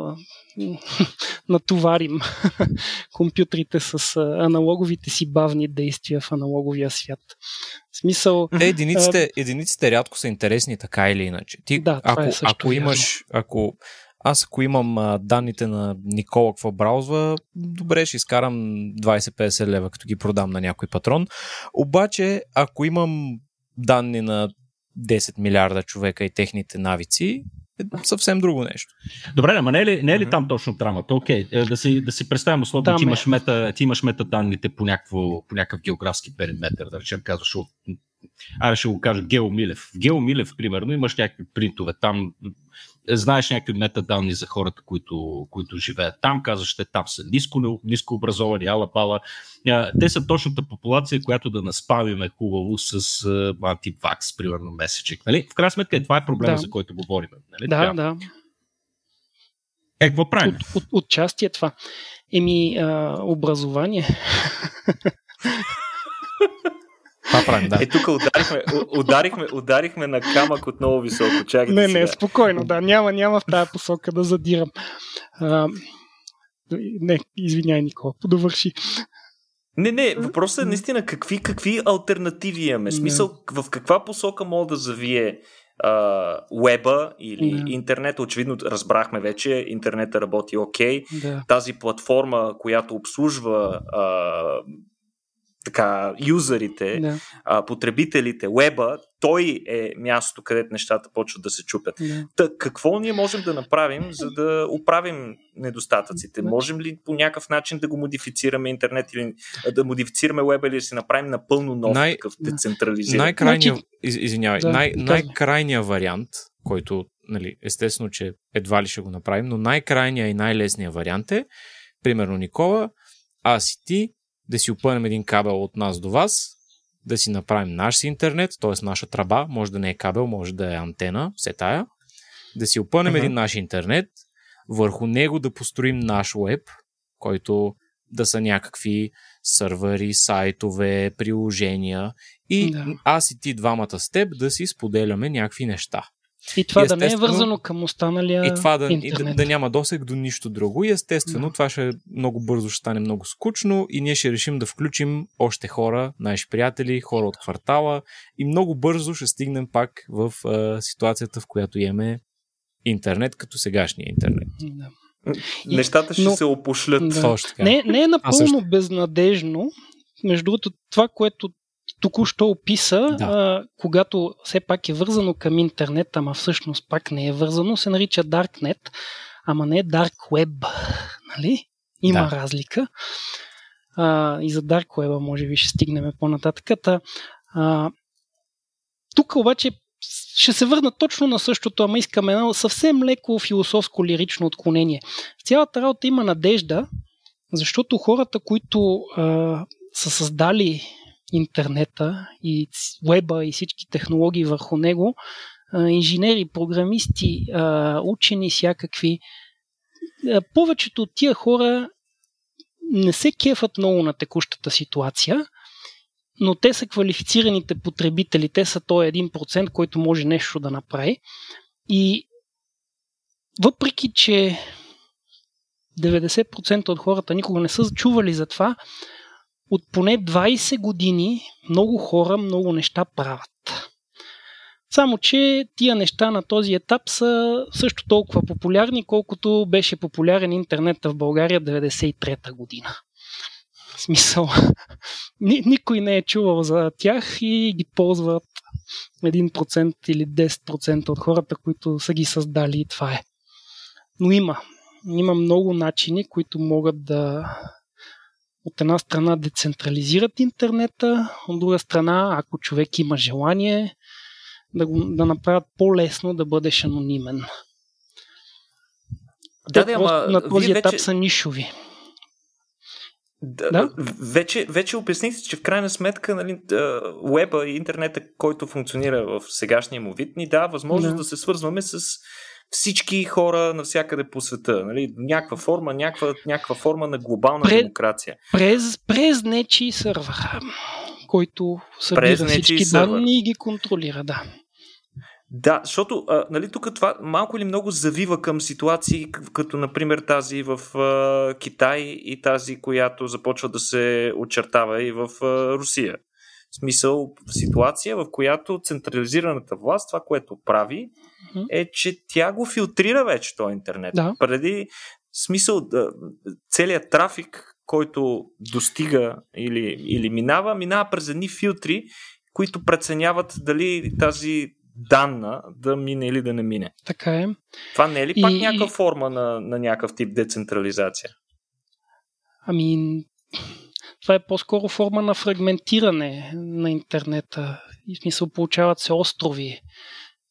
[LAUGHS] натоварим [LAUGHS] компютрите с аналоговите си бавни действия в аналоговия свят. В смисъл, Те единиците, единиците рядко са интересни така или иначе. Ти, Да, това ако, е също ако имаш, ако аз ако имам а, данните на Никола какво браузва, добре ще изкарам 20-50 лева, като ги продам на някой патрон. Обаче, ако имам данни на 10 милиарда човека и техните навици, е съвсем друго нещо. Добре, ама не е ли, не е ли там точно драмата? Окей, е, да, си, да си представим условно, Там ти е. имаш, мета, ти имаш метаданните по, някакво, по някакъв географски периметр, да речем, казваш, от- айде ще го кажа, Гео Милев. Гео Милев, примерно, имаш някакви принтове, там е, знаеш някакви метаданни за хората, които, които живеят там, казваш, те там са ниско, ниско образовани, ала-пала. А, Те са точната популация, която да наспавиме хубаво с антивакс, примерно, месечек. Нали? В крайна сметка, е, това е проблема, Да. за който говорим. Нали? да, Така. да. Е, какво правим? От, от, отчасти е това. Еми, а, образование. [LAUGHS] Това правим, да. Е, тук ударихме, ударихме, ударихме на камък от много високо. Чакайте Не, сега. не, спокойно, да, няма, няма в тази посока да задирам. А, не, извиняй, Никола, подовърши. Не, не, въпросът е наистина какви, какви альтернативи имаме. Не. Смисъл, в каква посока мога да завие а, уеба или Не. интернет. Очевидно разбрахме вече, интернета работи окей. Да. Тази платформа, която обслужва а, така, юзерите, Да, а, потребителите, уеба, той е мястото, където нещата почват да се чупят. да. Та, какво ние можем да направим, за да оправим недостатъците? Можем ли по някакъв начин да го модифицираме интернет или да модифицираме веба или да си направим напълно нов Най- такъв децентрализиран? Най-крайният, Значи- из, извинявай, Да, най- казвай. най-крайният вариант, който, нали, естествено, че едва ли ще го направим, но най-крайният и най-лесният вариант е, примерно Никола, аз и ти, да си опънем един кабел от нас до вас, да си направим наш си интернет, т.е. наша траба, може да не е кабел, може да е антена, все тая, да си опънем Мгм. един наш интернет, върху него да построим наш веб, който да са някакви сървъри, сайтове, приложения и Да. аз и ти двамата с теб да си споделяме някакви неща. И това И да не е вързано към останалия И това да, и да, интернет. да няма досег до нищо друго. И естествено, Да. това ще много бързо ще стане много скучно и ние ще решим да включим още хора, наши приятели, хора от квартала и много бързо ще стигнем пак в а, ситуацията, в която имаме интернет, като сегашния интернет. Да. Нещата ще но- се опошлят. Да. Точно така. Не, не е напълно безнадежно. Между другото, това, което току-що описа, Да. а, когато все пак е вързано към интернет, ама всъщност пак не е вързано, се нарича Darknet, ама не е Dark Web. [LAUGHS] Нали? Има Да. разлика. А, и за Dark Web може би ще стигнем по-нататък. А, тук обаче ще се върна точно на същото, ама искаме едно съвсем леко философско-лирично отклонение. В цялата работа има надежда, защото хората, които а, са създали интернета и веба и всички технологии върху него, инженери, програмисти, учени всякакви, повечето от тия хора не се кефат много на текущата ситуация, но те са квалифицираните потребители, те са този 1%, който може нещо да направи. И въпреки, че 90% от хората никога не са чували за това, от поне 20 години много хора много неща правят. Само, че тия неща на този етап са също толкова популярни, колкото беше популярен интернет в България 93-та година. В смисъл, [LAUGHS] никой не е чувал за тях и ги ползват 1% или 10% от хората, които са ги създали и това е. Но има. Има много начини, които могат да от една страна децентрализират интернета, от друга страна, ако човек има желание, да, го, да направят по-лесно да бъдеш анонимен. Да, Те да, ама, на този етап вече... са нишови. Да, да? Вече, вече обяснихте, че в крайна сметка нали, уеба и интернета, който функционира в сегашния му вид, ни дава възможност да, да се свързваме с всички хора навсякъде по света. Нали? Някаква форма, някаква, някаква форма на глобална през, демокрация. През, през нечи сървър, който събира всички данни и ги контролира, да. Да, защото а, нали, тук това малко или много завива към ситуации, като например тази в а, Китай и тази, която започва да се очертава и в а, Русия. В смисъл, ситуация, в която централизираната власт, това, което прави, е, че тя го филтрира вече този интернет. Да. Преди смисъл, целият трафик, който достига или, или минава, минава през едни филтри, които преценяват дали тази данна да мине или да не мине. Така е. Това не е ли пак и... някаква форма на, на някакъв тип децентрализация? Ами, това е по-скоро форма на фрагментиране на интернета. И в смисъл получават се острови.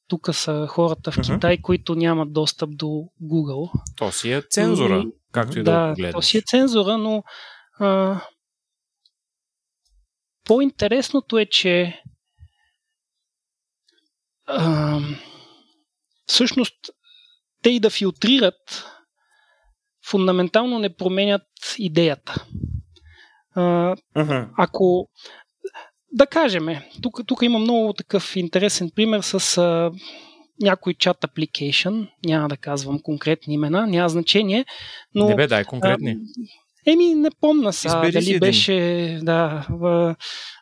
Тук са хората в Китай, uh-huh. които нямат достъп до Google. То си е цензура, и, както и да, да гледаш. То си е цензура, но а, по-интересното е, че а, всъщност те и да филтрират фундаментално не променят идеята. А, uh-huh. Ако да кажем, тук, тук има много такъв интересен пример с а, някой чат application, няма да казвам конкретни имена, няма значение, но... Не бе, дай конкретни. А, Еми, не помна са, дали един. беше да, в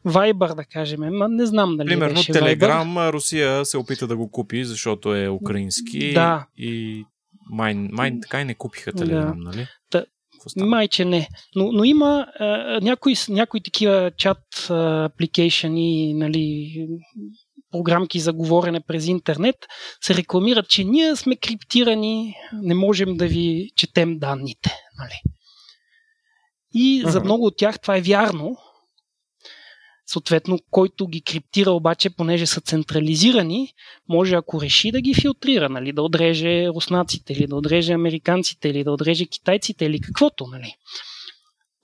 Viber, да кажем. Ма не знам дали Примерно, беше Telegram, Viber. Русия се опита да го купи, защото е украински. Да. И май, май така и не купиха Telegram, да. нали? Та, Майче не. Но, но има а, някои, някои такива чат апликейшени, нали, програмки за говорене през интернет, се рекламират, че ние сме криптирани, не можем да ви четем данните. Нали. И за много от тях това е вярно. Съответно, който ги криптира обаче, понеже са централизирани, може ако реши да ги филтрира, нали, да отреже руснаците, или да отреже американците, или да отреже китайците, или каквото. Нали.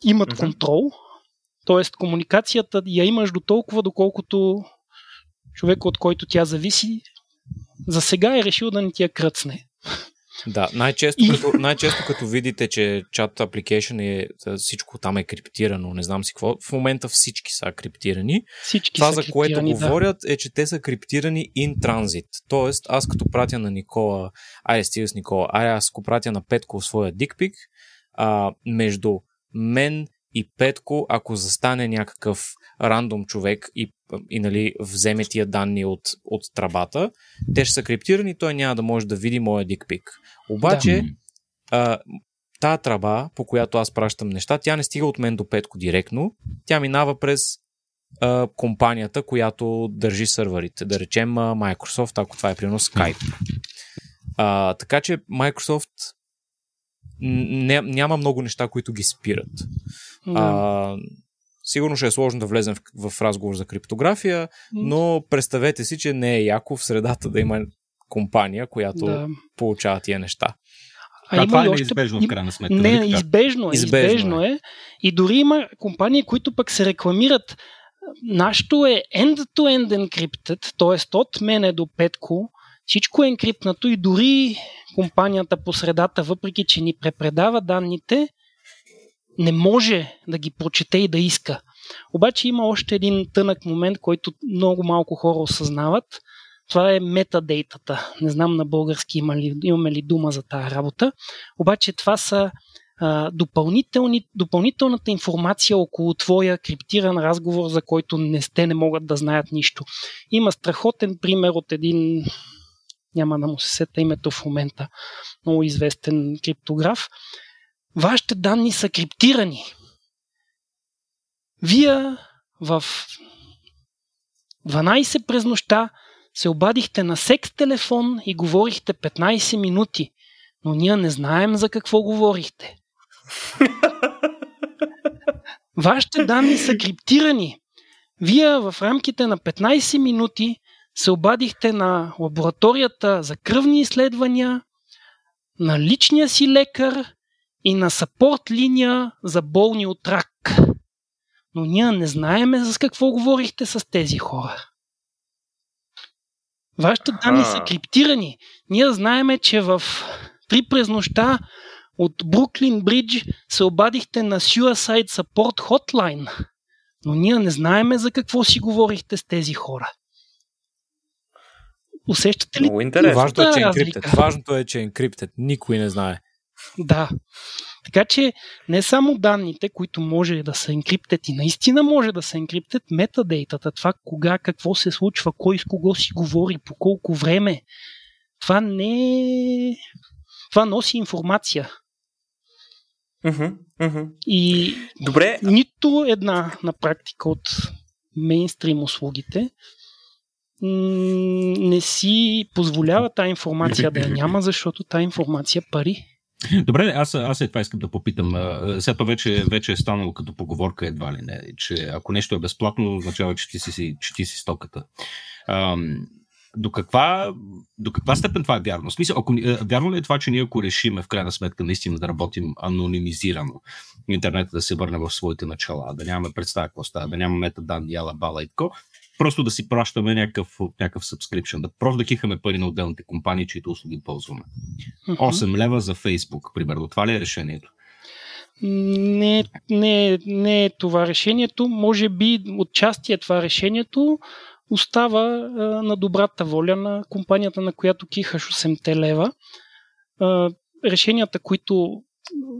Имат uh-huh. контрол, т.е. комуникацията я имаш до толкова, доколкото човек, от който тя зависи, за сега е решил да не ти я кръцне. Да, най-често, и... като, най-често като видите, че чат application е, всичко там е криптирано, не знам си какво, в момента всички са криптирани. Всички Това, са за което да. говорят, е, че те са криптирани in transit. Тоест, аз като пратя на Никола, айде стига с Никола, ай аз ако пратя на Петко своя дикпик, а, между мен и Петко, ако застане някакъв рандом човек и, и нали, вземе тия данни от, от трабата, те ще са криптирани, той няма да може да види моя дикпик. Обаче, да. а, тая траба, по която аз пращам неща, тя не стига от мен до Петко директно, тя минава през а, компанията, която държи сървърите. Да речем Microsoft, ако това е примерно Skype. А, така че Microsoft не, няма много неща, които ги спират. Да. А, сигурно ще е сложно да влезем в, в разговор за криптография, но представете си, че не е яко в средата да има компания, която да. получава тия неща. А, а това е неизбежно в крайна сметка. Не, нали избежно е, избежно, избежно е. е. И дори има компании, които пък се рекламират. Нашето е end-to-end encrypted, т.е. от мене до Петко, всичко е енкриптнато и дори компанията по средата, въпреки че ни препредава данните, не може да ги прочете и да иска. Обаче има още един тънък момент, който много малко хора осъзнават. Това е метадейтата. Не знам на български има ли, имаме ли дума за тази работа. Обаче това са а, допълнителната информация около твоя криптиран разговор, за който не сте не могат да знаят нищо. Има страхотен пример от един няма да му се сета името в момента, много известен криптограф. Вашите данни са криптирани. Вие в 12 през нощта се обадихте на секс телефон и говорихте 15 минути, но ние не знаем за какво говорихте. [LAUGHS] Вашите данни са криптирани. Вие в рамките на 15 минути се обадихте на лабораторията за кръвни изследвания, на личния си лекар и на сапорт линия за болни от рак. Но ние не знаеме за какво говорихте с тези хора. Вашите данни са криптирани. Ние знаеме, че в три през нощта от Бруклин Бридж се обадихте на Suicide Support Hotline. Но ние не знаеме за какво си говорихте с тези хора. Усещате ли? Много интересно. Важното е, че е енкриптед. Важното е, че е енкриптед. Никой не знае. Да. Така че не само данните, които може да са енкриптет и наистина може да са енкриптет, метадейтата, това кога, какво се случва, кой с кого си говори, по колко време, това не е... Това носи информация. Мгм, мгм. И Добре, нито една на практика от мейнстрим услугите не си позволява тази информация да я няма, защото тази информация е пари. Добре, аз, аз след това искам да попитам. Сега това вече, вече е станало като поговорка едва ли не, че ако нещо е безплатно, означава, че ти си, че ти си стоката. Ам, до каква, до каква степен това е вярно? Смисъл, ако, е, вярно ли е това, че ние ако решиме в крайна сметка наистина да работим анонимизирано, интернета да се върне в своите начала, да нямаме представа какво става, да нямаме метаданни, яла, бала и тако, просто да си пращаме някакъв, някакъв subscription, да просто да кихаме пари на отделните компании, чието услуги ползваме. 8 лева за Фейсбук, примерно. Това ли е решението? Не, не, не е това решението. Може би отчасти е това решението. Остава а, на добрата воля на компанията, на която кихаш 8 лева. А, решенията, които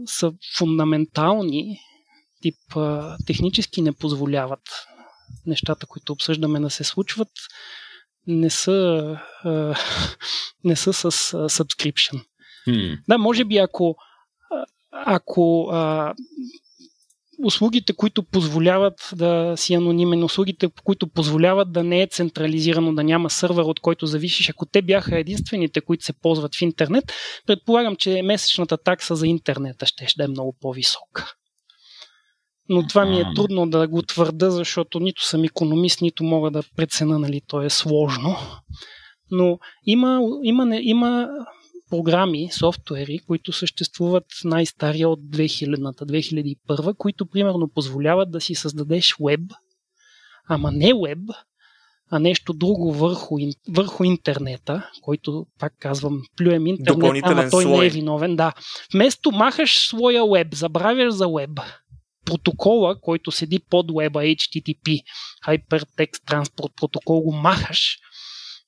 са фундаментални, тип а, технически не позволяват нещата, които обсъждаме да се случват, не са, а, [LAUGHS] не са с а, subscription. Хм. Да, може би ако, ако а, услугите, които позволяват да си анонимен, услугите, които позволяват да не е централизирано, да няма сървър, от който зависиш, ако те бяха единствените, които се ползват в интернет, предполагам, че месечната такса за интернета ще, ще е много по-висока. Но това ми е трудно да го твърда, защото нито съм економист, нито мога да прецена, нали, то е сложно. Но има, има, не- има програми, софтуери, които съществуват най-стария от 2000-та, 2001, които примерно позволяват да си създадеш веб, ама не веб, а нещо друго върху, върху интернета, който, пак казвам, плюем интернет, ама той не слой. е виновен. Да. Вместо махаш своя веб, забравяш за веб, протокола, който седи под веба, HTTP, Hypertext Transport протокол, го махаш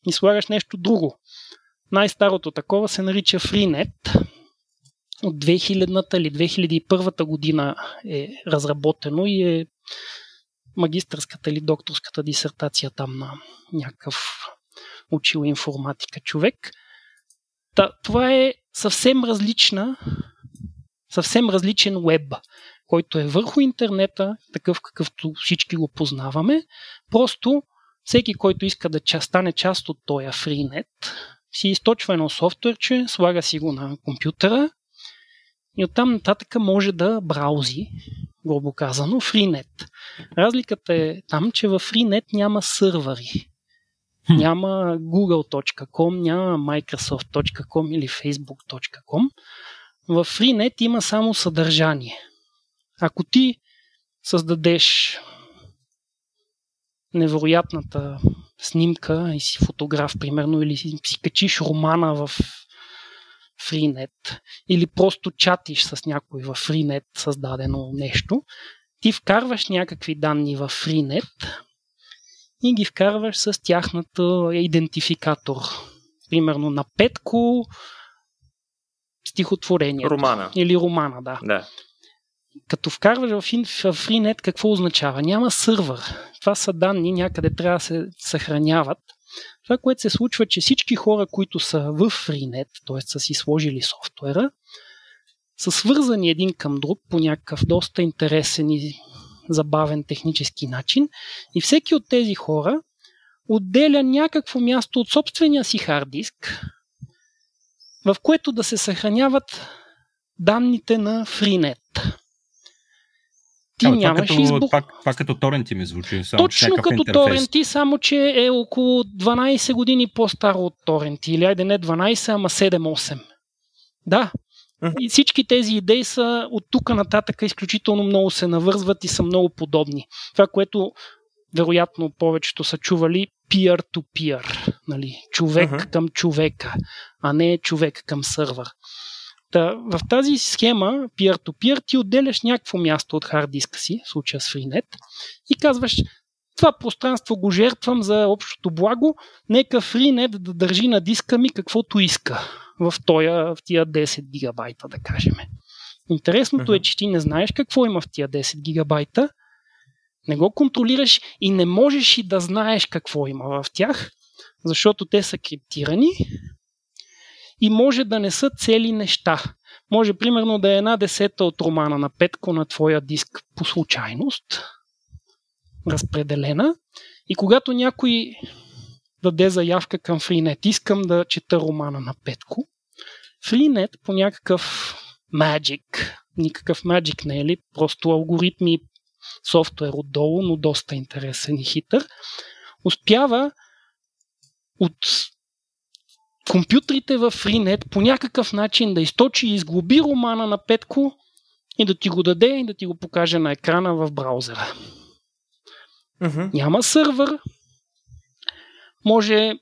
и слагаш нещо друго. Най-старото такова се нарича FreeNet. От 2000-та или 2001 година е разработено и е магистърската или докторската дисертация там на някакъв учил информатика човек. Та, това е съвсем различна, съвсем различен веб, който е върху интернета, такъв какъвто всички го познаваме. Просто всеки, който иска да стане част от този FreeNet, си източва едно софтуерче, слага си го на компютъра и оттам нататък може да браузи, грубо казано, FreeNet. Разликата е там, че в FreeNet няма сървъри. Няма google.com, няма microsoft.com или facebook.com. В FreeNet има само съдържание. Ако ти създадеш невероятната снимка и си фотограф, примерно, или си, си качиш романа в FreeNet, или просто чатиш с някой в FreeNet създадено нещо, ти вкарваш някакви данни в FreeNet и ги вкарваш с тяхната идентификатор. Примерно на Петко стихотворението. Романа. Или романа, да. Да. Като вкарваш в, в FreeNet, какво означава? Няма сървър. Това са данни, някъде трябва да се съхраняват. Това, което се случва, че всички хора, които са в FreeNet, т.е. са си сложили софтуера, са свързани един към друг по някакъв доста интересен и забавен технически начин. И всеки от тези хора отделя някакво място от собствения си хард диск, в което да се съхраняват данните на Freenet. Ти Ама, нямаш това, като, избор. Това, това като торенти ми звучи. Само Точно като интерфейс. торенти, само че е около 12 години по-старо от торенти. Или айде не 12, ама 7-8. Да. И всички тези идеи са от тук нататък изключително много се навързват и са много подобни. Това, което вероятно повечето са чували peer-to-peer. Нали? Човек uh-huh. към човека, а не човек към сървър. Та, в тази схема, peer-to-peer, ти отделяш някакво място от хард диска си, в случая с Freenet, и казваш, това пространство го жертвам за общото благо, нека Freenet да държи на диска ми каквото иска в, тоя, в тия 10 гигабайта, да кажем. Интересното uh-huh. е, че ти не знаеш какво има в тия 10 гигабайта, не го контролираш и не можеш и да знаеш какво има в тях, защото те са криптирани и може да не са цели неща. Може примерно да е една десета от романа на Петко на твоя диск по случайност, разпределена. И когато някой даде заявка към Freenet, искам да чета романа на Петко, Freenet по някакъв magic, никакъв magic не е ли, просто алгоритми, софтуер отдолу, но доста интересен и хитър, успява от компютрите в Freenet по някакъв начин да източи и изглоби романа на Петко и да ти го даде и да ти го покаже на екрана в браузъра. Uh-huh. Няма сървър. Може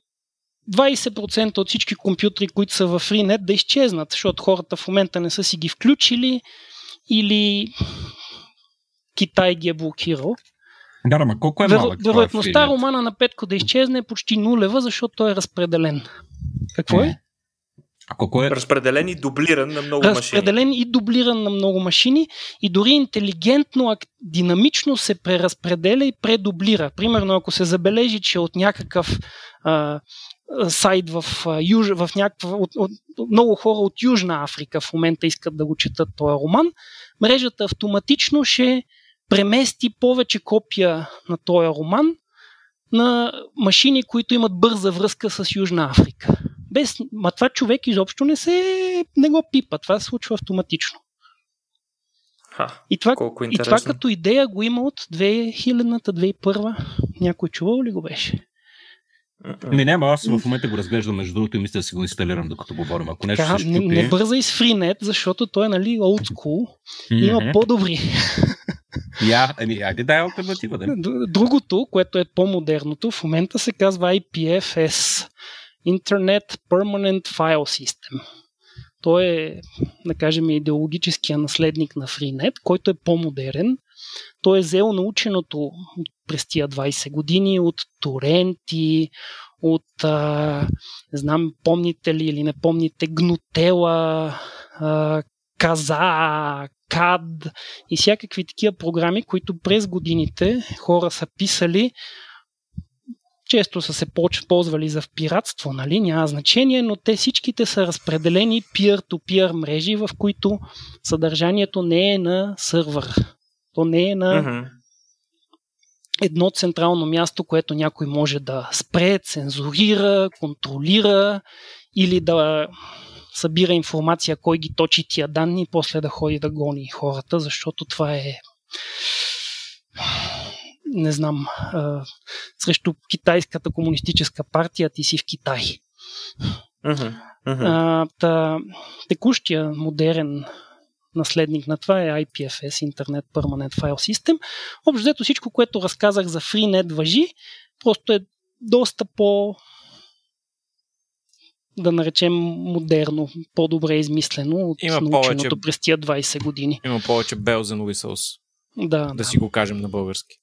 20% от всички компютри, които са в Freenet, да изчезнат, защото хората в момента не са си ги включили или Китай ги е блокирал. Да, ама колко е малък Вероятността романа на Петко да изчезне е почти нулева, защото той е разпределен. Какво е? А колко е? Разпределен и дублиран на много Разпределен машини. Разпределен и дублиран на много машини и дори интелигентно, динамично се преразпределя и предублира. Примерно, ако се забележи, че от някакъв а, сайт в, юж, в някаква, от, от, от, много хора от Южна Африка в момента искат да го четат този роман, мрежата автоматично ще премести повече копия на този роман на машини, които имат бърза връзка с Южна Африка. Без, ма това човек изобщо не се не го пипа. Това се случва автоматично. Ха, и, това, и това като идея го има от 2000-та, 2001 Някой чувал ли го беше? Не, няма, аз в момента го разглеждам между другото и мисля да си го инсталирам докато говорим. Ако нещо така, се не, не бързай с FreeNet, защото той е нали old school. Mm-hmm. Има по-добри. Я, ами, айде дай альтернатива. Да. Другото, което е по-модерното, в момента се казва IPFS. Internet Permanent File System. Той е, да кажем, идеологическия наследник на FreeNet, който е по-модерен. Той е взел наученото през тия 20 години от торенти, от, а, не знам, помните ли или не помните, гнотела, а, каза, CAD и всякакви такива програми, които през годините хора са писали често са се ползвали за пиратство, нали? няма значение, но те всичките са разпределени peer-to-peer мрежи, в които съдържанието не е на сървър. То не е на uh-huh. едно централно място, което някой може да спре, цензурира, контролира или да събира информация кой ги точи тия данни и после да ходи да гони хората, защото това е не знам, а, срещу китайската комунистическа партия, ти си в Китай. Uh-huh. Uh-huh. А, та, текущия модерен наследник на това е IPFS, Internet Permanent File System. Общо всичко, което разказах за FreeNet въжи, просто е доста по да наречем модерно, по-добре измислено от Има наученото повече, през тия 20 години. Има повече bells and whistles. Да, да, да си го кажем на български.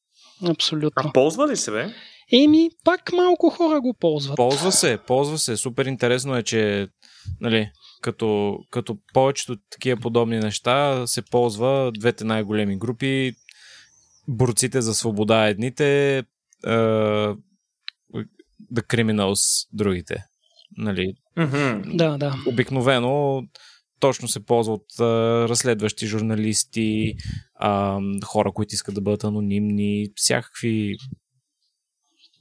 Абсолютно. А ползва ли се, бе? Еми, пак малко хора го ползват. Ползва се, ползва се. Супер интересно е, че нали, като, като повечето такива подобни неща се ползва двете най-големи групи. Борците за свобода едните, uh, The Criminals другите. Нали? Mm-hmm. Да, да. Обикновено точно се ползва от а, разследващи журналисти, а, хора, които искат да бъдат анонимни, всякакви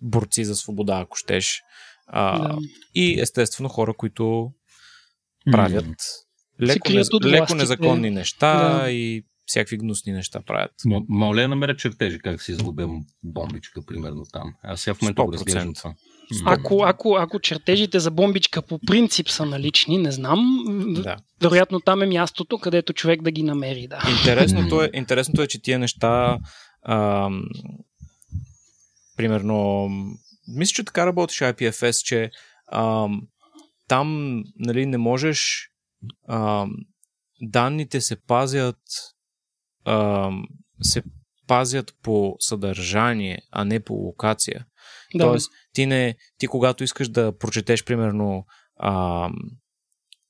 борци за свобода, ако щеш. А, Да. И естествено хора, които правят леко, нез, от леко незаконни неща Да. и всякакви гнусни неща правят. М- да намеря чертежи как си изгубя бомбичка, примерно там? Аз сега в момента го 100%. разглеждам това. Ако, ако, ако чертежите за бомбичка по принцип са налични, не знам, Да. вероятно там е мястото, където човек да ги намери. Да. Интересното е, интересното е, че тия неща ам, примерно мисля, че така работиш IPFS, че ам, там нали, не можеш ам, данните се пазят ам, се пазят по съдържание, а не по локация. Да. Тоест, ти, не, ти когато искаш да прочетеш, примерно, а,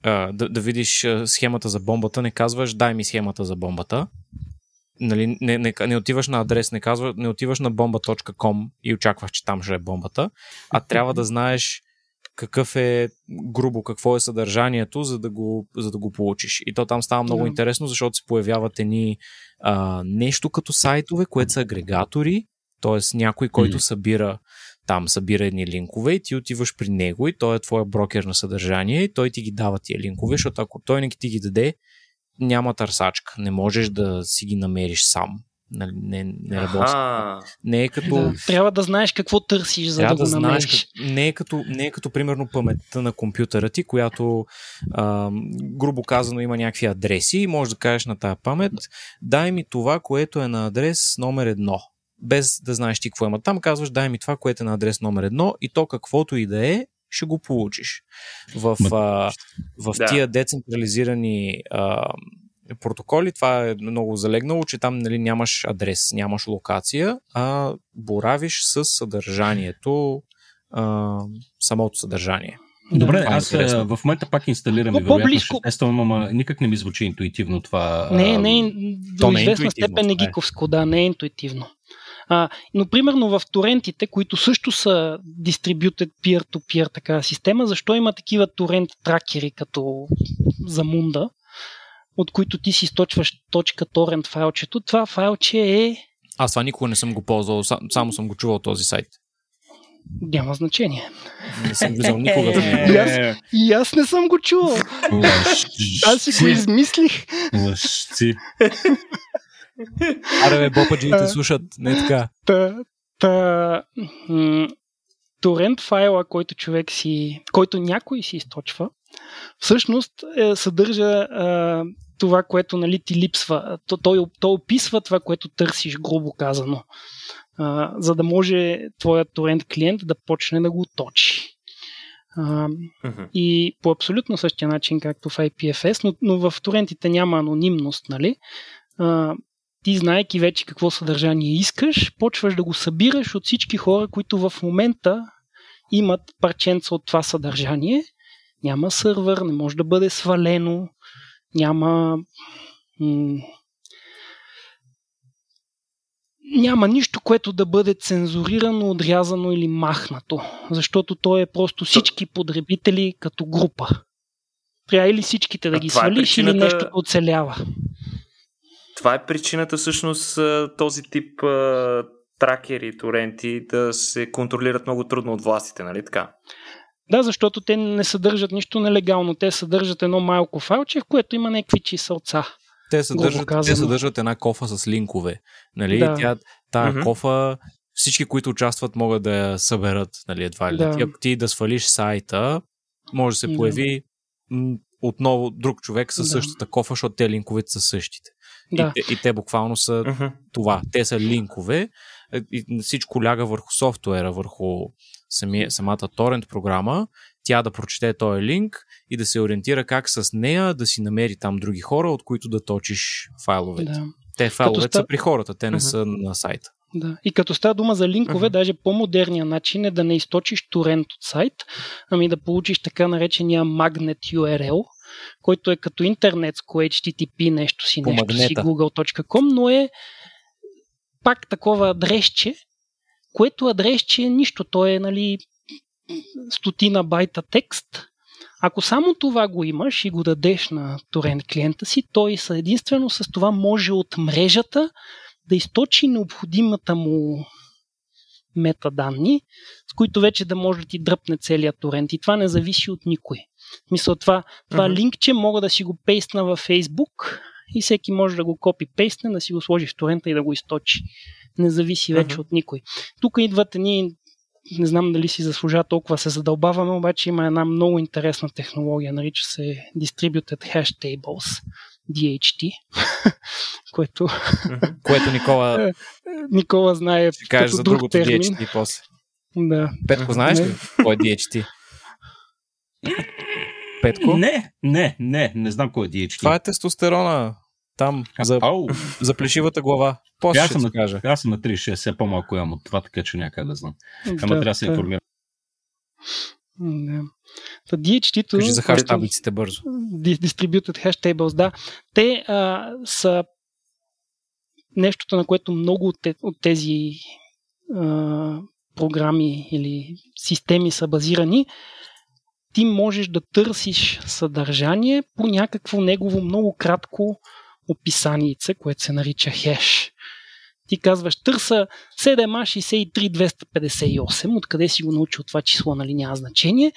а, да, да видиш схемата за бомбата, не казваш дай ми схемата за бомбата. Нали, не, не, не отиваш на адрес, не, казва, не отиваш на bomba.com и очакваш, че там ще е бомбата, а трябва да знаеш какъв е грубо, какво е съдържанието, за да го, за да го получиш. И то там става много Да. интересно, защото се появяват едни а, нещо като сайтове, което са агрегатори, т.е. някой, който Мгм. събира там събира едни линкове и ти отиваш при него и той е твоя брокер на съдържание и той ти ги дава тия линкове, защото ако той не ти ги даде, няма търсачка. Не можеш да си ги намериш сам. Нали, Не, не работи. Аха. Не е като... Да. Трябва да знаеш какво търсиш, за Трябва да го да намериш. знаеш, как- не, е като, не е като примерно паметта на компютъра ти, която а, грубо казано има някакви адреси и можеш да кажеш на тая памет, дай ми това, което е на адрес номер едно. Без да знаеш ти какво има там, казваш дай ми това, което е на адрес номер едно и то каквото и да е, ще го получиш. В, Ма- а, в Да. тия децентрализирани а, протоколи, това е много залегнало, че там нали, нямаш адрес, нямаш локация, а боравиш с съдържанието, а, самото съдържание. Добре, Това е аз в момента пак инсталирам Но и вероятно ще тествам, ама никак не ми звучи интуитивно това. Не, не, то до не е известна степен е това е. гиковско, да, не е интуитивно. А, но примерно в торентите, които също са distributed peer-to-peer такава система, защо има такива торент тракери като за Мунда, от които ти си източваш точка торент файлчето. Това файлче е Аз това никога не съм го ползвал, са- само съм го чувал този сайт. няма значение. Не съм виждал никога. И аз, и аз не съм го чувал. Аз си го измислих. Лъжци. Аре, бе, бопаджиите слушат, не е така. Та, та, м- торент файла, който човек си, който някой си източва, всъщност е, съдържа а, това, което нали, ти липсва. То, той, той описва това, което търсиш, грубо казано. А, за да може твоят торент клиент да почне да го точи. А, Мгм. и по абсолютно същия начин, както в IPFS, но, но в торентите няма анонимност, нали? А, ти, знаеки вече какво съдържание искаш, почваш да го събираш от всички хора, които в момента имат парченца от това съдържание. Няма сървър, не може да бъде свалено, няма. М- няма нищо, което да бъде цензурирано, отрязано или махнато, защото то е просто всички потребители като група. Трябва или всичките да А ги е свалиш, или причината- нещо оцелява. Това е причината всъщност този тип а, тракери, торенти да се контролират много трудно от властите, нали така? Да, защото те не съдържат нищо нелегално. Те съдържат едно малко файлче, в което има някакви чиселца. Те съдържат, те съдържат една кофа с линкове. Нали? Да. Тя, тая Мгм. кофа, всички, които участват, могат да я съберат. Нали, едва ли. Да. Ти, ако ти да свалиш сайта, може да се Да. появи м, отново друг човек с Да. същата кофа, защото те линковете са същите. Да. И, те, и те буквално са Мгм. това. Те са линкове е, и всичко ляга върху софтуера, върху самия, самата торент програма, тя да прочете този линк и да се ориентира как с нея да си намери там други хора, от които да точиш файловете. Да. Те файловете ста- са при хората, те не Мгм. са на сайта. Да. И като става дума за линкове, Мгм. даже по-модерният начин е да не източиш торент от сайт, ами да получиш така наречения Magnet URL, който е като интернетско HTTP нещо си, По нещо си google.com, но е пак такова адресче, което адресче е нищо. То е нали, стотина байта текст, Ако само това го имаш и го дадеш на торент клиента си, той единствено с това може от мрежата да източи необходимата му метаданни, с които вече да може да ти дръпне целият торент. И това не зависи от никой. Мисля, това, това mm-hmm. линкче мога да си го пейстна във Facebook и всеки може да го копи пейстне, да си го сложи в торента и да го източи. Не зависи вече mm-hmm. от никой. Тук идват едни не знам дали си заслужава толкова се задълбаваме, обаче има една много интересна технология, нарича се Distributed Hash Tables, DHT, [LAUGHS] което... което Никола... [LAUGHS] Никола знае ще кажеш за друг другото термин. DHT после. Да. Петко, знаеш ли кой е DHT? [LAUGHS] Петко? Не, не, не, не знам кой е DHT. Това е тестостерона. Там, за, Ау, за плешивата глава. После аз ще съм, кажа. аз съм на 36, все по-малко имам от това, така че някъде да знам. Ама да, трябва да се информирам. Да. Та DHT-то, Кажи за хаш таблиците бързо. Di- Distributed Hash Tables, да. Те а, са нещото, на което много от тези а, програми или системи са базирани. Ти можеш да търсиш съдържание по някакво негово много кратко описанице, което се нарича хеш. Ти казваш, търса 7A63258, откъде си го научил това число, нали няма значение.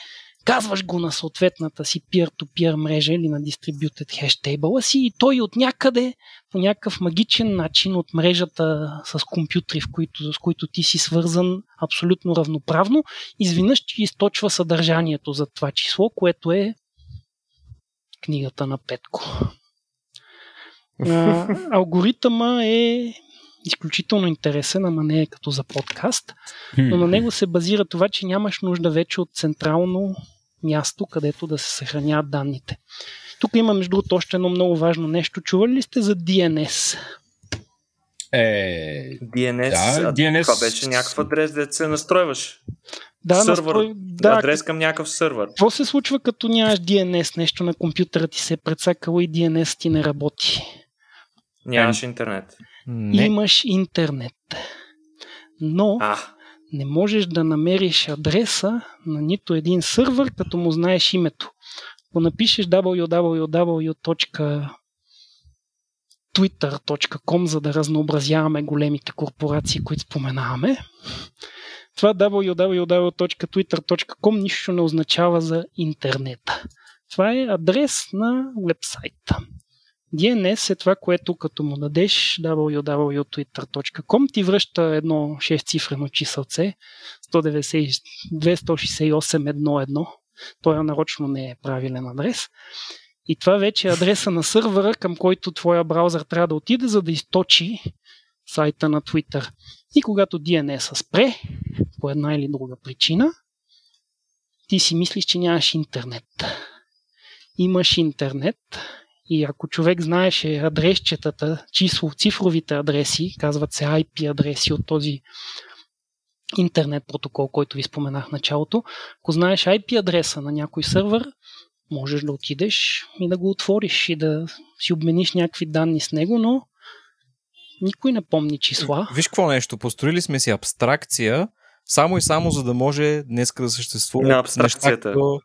Казваш го на съответната си peer-to-peer мрежа или на distributed hash table си и той от някъде по някакъв магичен начин от мрежата с компютри, в които, с които ти си свързан абсолютно равноправно, изведнъж ти източва съдържанието за това число, което е книгата на Петко. А, алгоритъма е изключително интересен, ама не е като за подкаст, но на него се базира това, че нямаш нужда вече от централно място, където да се съхраняват данните. Тук има между другото още едно много важно нещо. Чували ли сте за DNS? Е, DNS, Да, а DNS. това беше някакъв адрес, да се настройваш. Да, Сървър, настрой- да, адрес към някакъв сървър. Какво се случва като нямаш DNS? Нещо на компютъра ти се е прецакало и DNS ти не работи. Нямаш интернет. Не. Не. Имаш интернет. Но А, не можеш да намериш адреса на нито един сървър, като му знаеш името. Ако напишеш www.twitter.com, за да разнообразяваме големите корпорации, които споменаваме, това www.twitter.com нищо не означава за интернета. Това е адрес на вебсайта. DNS е това, което като му дадеш www.twitter.com ти връща едно 6-цифрено чисълце 192.168.1.1. Той нарочно не е правилен адрес. И това вече е адреса на сървъра, към който твоя браузър трябва да отиде, за да източи сайта на Twitter. И когато DNS спре, по една или друга причина, ти си мислиш, че нямаш интернет. Имаш интернет и ако човек знаеше адресчетата, число, цифровите адреси, казват се IP адреси от този интернет протокол, който ви споменах в началото, ако знаеш IP адреса на някой сървър, можеш да отидеш и да го отвориш и да си обмениш някакви данни с него, но никой не помни числа. Виж какво нещо, построили сме си абстракция, само и само за да може днес да съществува На абстракцията. неща, като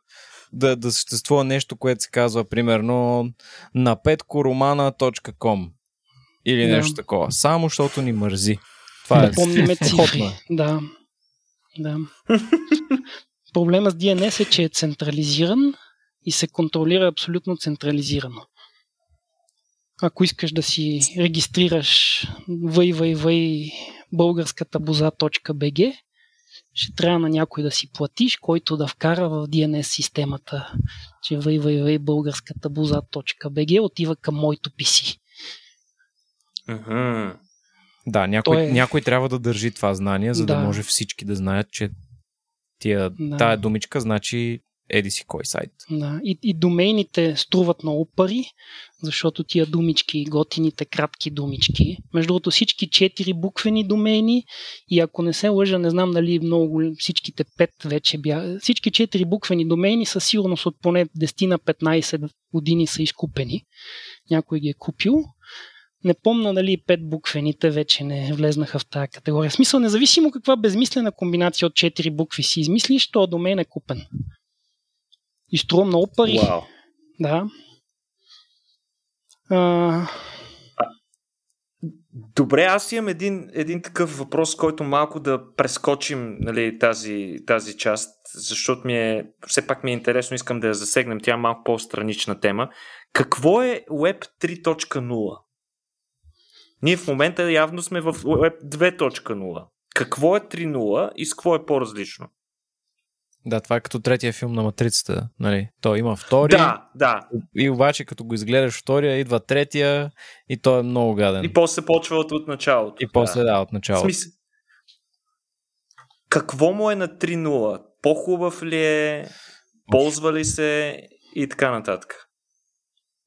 да, да съществува нещо, което се казва примерно на petkoromana.com или Да. нещо такова. Само защото ни мързи. Това да е помниме цифри. Да. да. [LAUGHS] Проблема с DNS е, че е централизиран и се контролира абсолютно централизирано. Ако искаш да си регистрираш www.българскатабоза.bg, ще трябва на някой да си платиш, който да вкара в DNS системата, че www.българскатабоза.bg отива към моето PC. мгм. Да, някой, Той е- някой трябва да държи това знание, за да, Да. може всички да знаят, че тия, Да. тая думичка значи еди си кой сайт. Да. И, и домейните струват много пари, защото тия думички, готините кратки думички, между другото всички четири буквени домейни и ако не се лъжа, не знам дали много, всичките пет вече бя, всички четири буквени домейни със сигурност от поне 10 на 15 години са изкупени. Някой ги е купил. Не помна дали пет буквените вече не влезнаха в тази категория. В смисъл, независимо каква безмислена комбинация от четири букви си измислиш, то домен е купен. И струва много пари. Вау. Да. А, Добре, аз имам един, един такъв въпрос, който малко да прескочим нали, тази, тази част, защото ми е, все пак ми е интересно, искам да я засегнем, тя е малко по-странична тема. Какво е Web 3.0? Ние в момента явно сме в Web 2.0. Какво е 3.0 и с какво е по-различно? Да, това е като третия филм на Матрицата. Нали? Той има втори. Да, да. И обаче, като го изгледаш втория, идва третия и той е много гаден. И после почва от, от началото. И после да, от началото. Смисъл. Какво му е на 3.0? По-хубав ли е? Ползва ли се? И така нататък.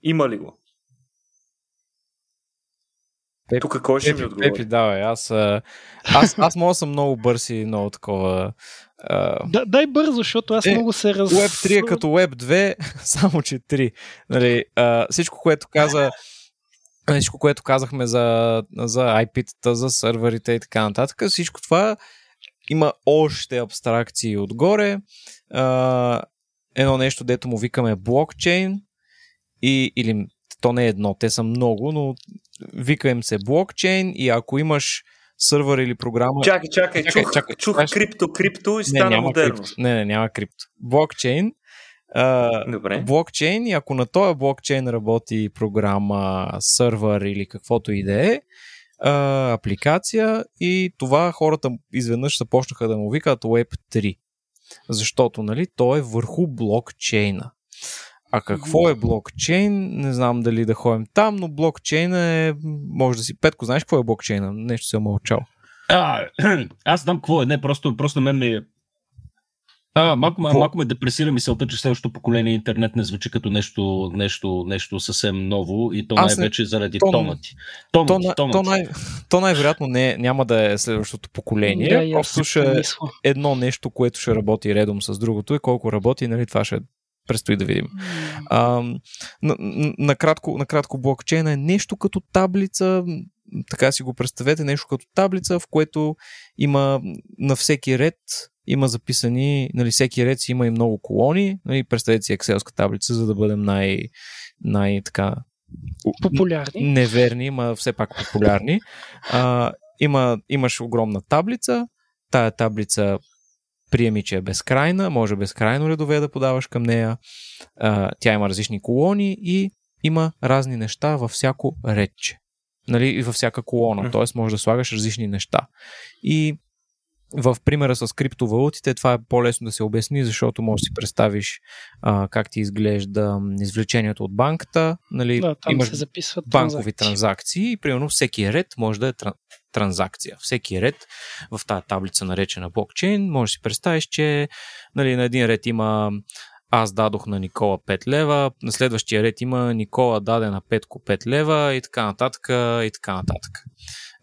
Има ли го? Пеп, Тук кой ще Пепи, ми отговори? Пепи, давай. Аз, аз, аз мога съм много бърз и много такова. А, да, дай бързо, защото аз Е, много се раз... Web 3 е като Web 2, [LAUGHS] само че 3. Нали, а, всичко, което каза всичко, което казахме за, за IP-тата, за сървърите и така нататък, всичко това има още абстракции отгоре. А, едно нещо, дето му викаме блокчейн и, или то не е едно, те са много, но вика им се блокчейн и ако имаш сървър или програма... Чакай, чакай, Чакай, чух, чакай, чух крипто, крипто и не, стана няма модерно. крипто. Не, не, няма крипто. Блокчейн. А, Добре. блокчейн и ако на този блокчейн работи програма, сървър или каквото и да е, а, апликация и това хората изведнъж започнаха да му викат Web 3. Защото, нали, то е върху блокчейна. А какво е блокчейн? Не знам дали да ходим там, но блокчейна е... Може да си... Петко, знаеш какво е блокчейна? Нещо се е мълчал. А, [CLEARS THROAT] аз знам какво е. Не, просто, просто на мен ми е... А, малко, Какво? малко ме депресира мисълта, че следващото поколение интернет не звучи като нещо, нещо, нещо съвсем ново и то Аз не- най-вече заради то- тона ти. Тона То, ти, на, тона то, най, то най-вероятно не, няма да е следващото поколение. Да, просто ще е едно нещо, което ще работи редом с другото и колко работи, нали, това ще предстои да видим. А, на, на- накратко, накратко блокчейна е нещо като таблица, така си го представете, нещо като таблица, в което има на всеки ред има записани, нали, всеки ред си има и много колони, нали, представете си екселска таблица, за да бъдем най, най така Популярни. неверни, ма все пак популярни. А, има, имаш огромна таблица, тая таблица приеми, че е безкрайна, може безкрайно редове да подаваш към нея. А, тя има различни колони и има разни неща във всяко редче. Нали, и във всяка колона, т.е. можеш да слагаш различни неща. И в примера с криптовалутите това е по-лесно да се обясни, защото можеш да си представиш а, как ти изглежда извлечението от банката. Нали, Да, там имаш се записват банкови транзакции. транзакции и примерно всеки ред може да е транзакция. Всеки ред в тази таблица наречена блокчейн може да си представиш, че нали, на един ред има аз дадох на Никола 5 лева, на следващия ред има Никола даде на Петко 5 лева и така нататък и така нататък.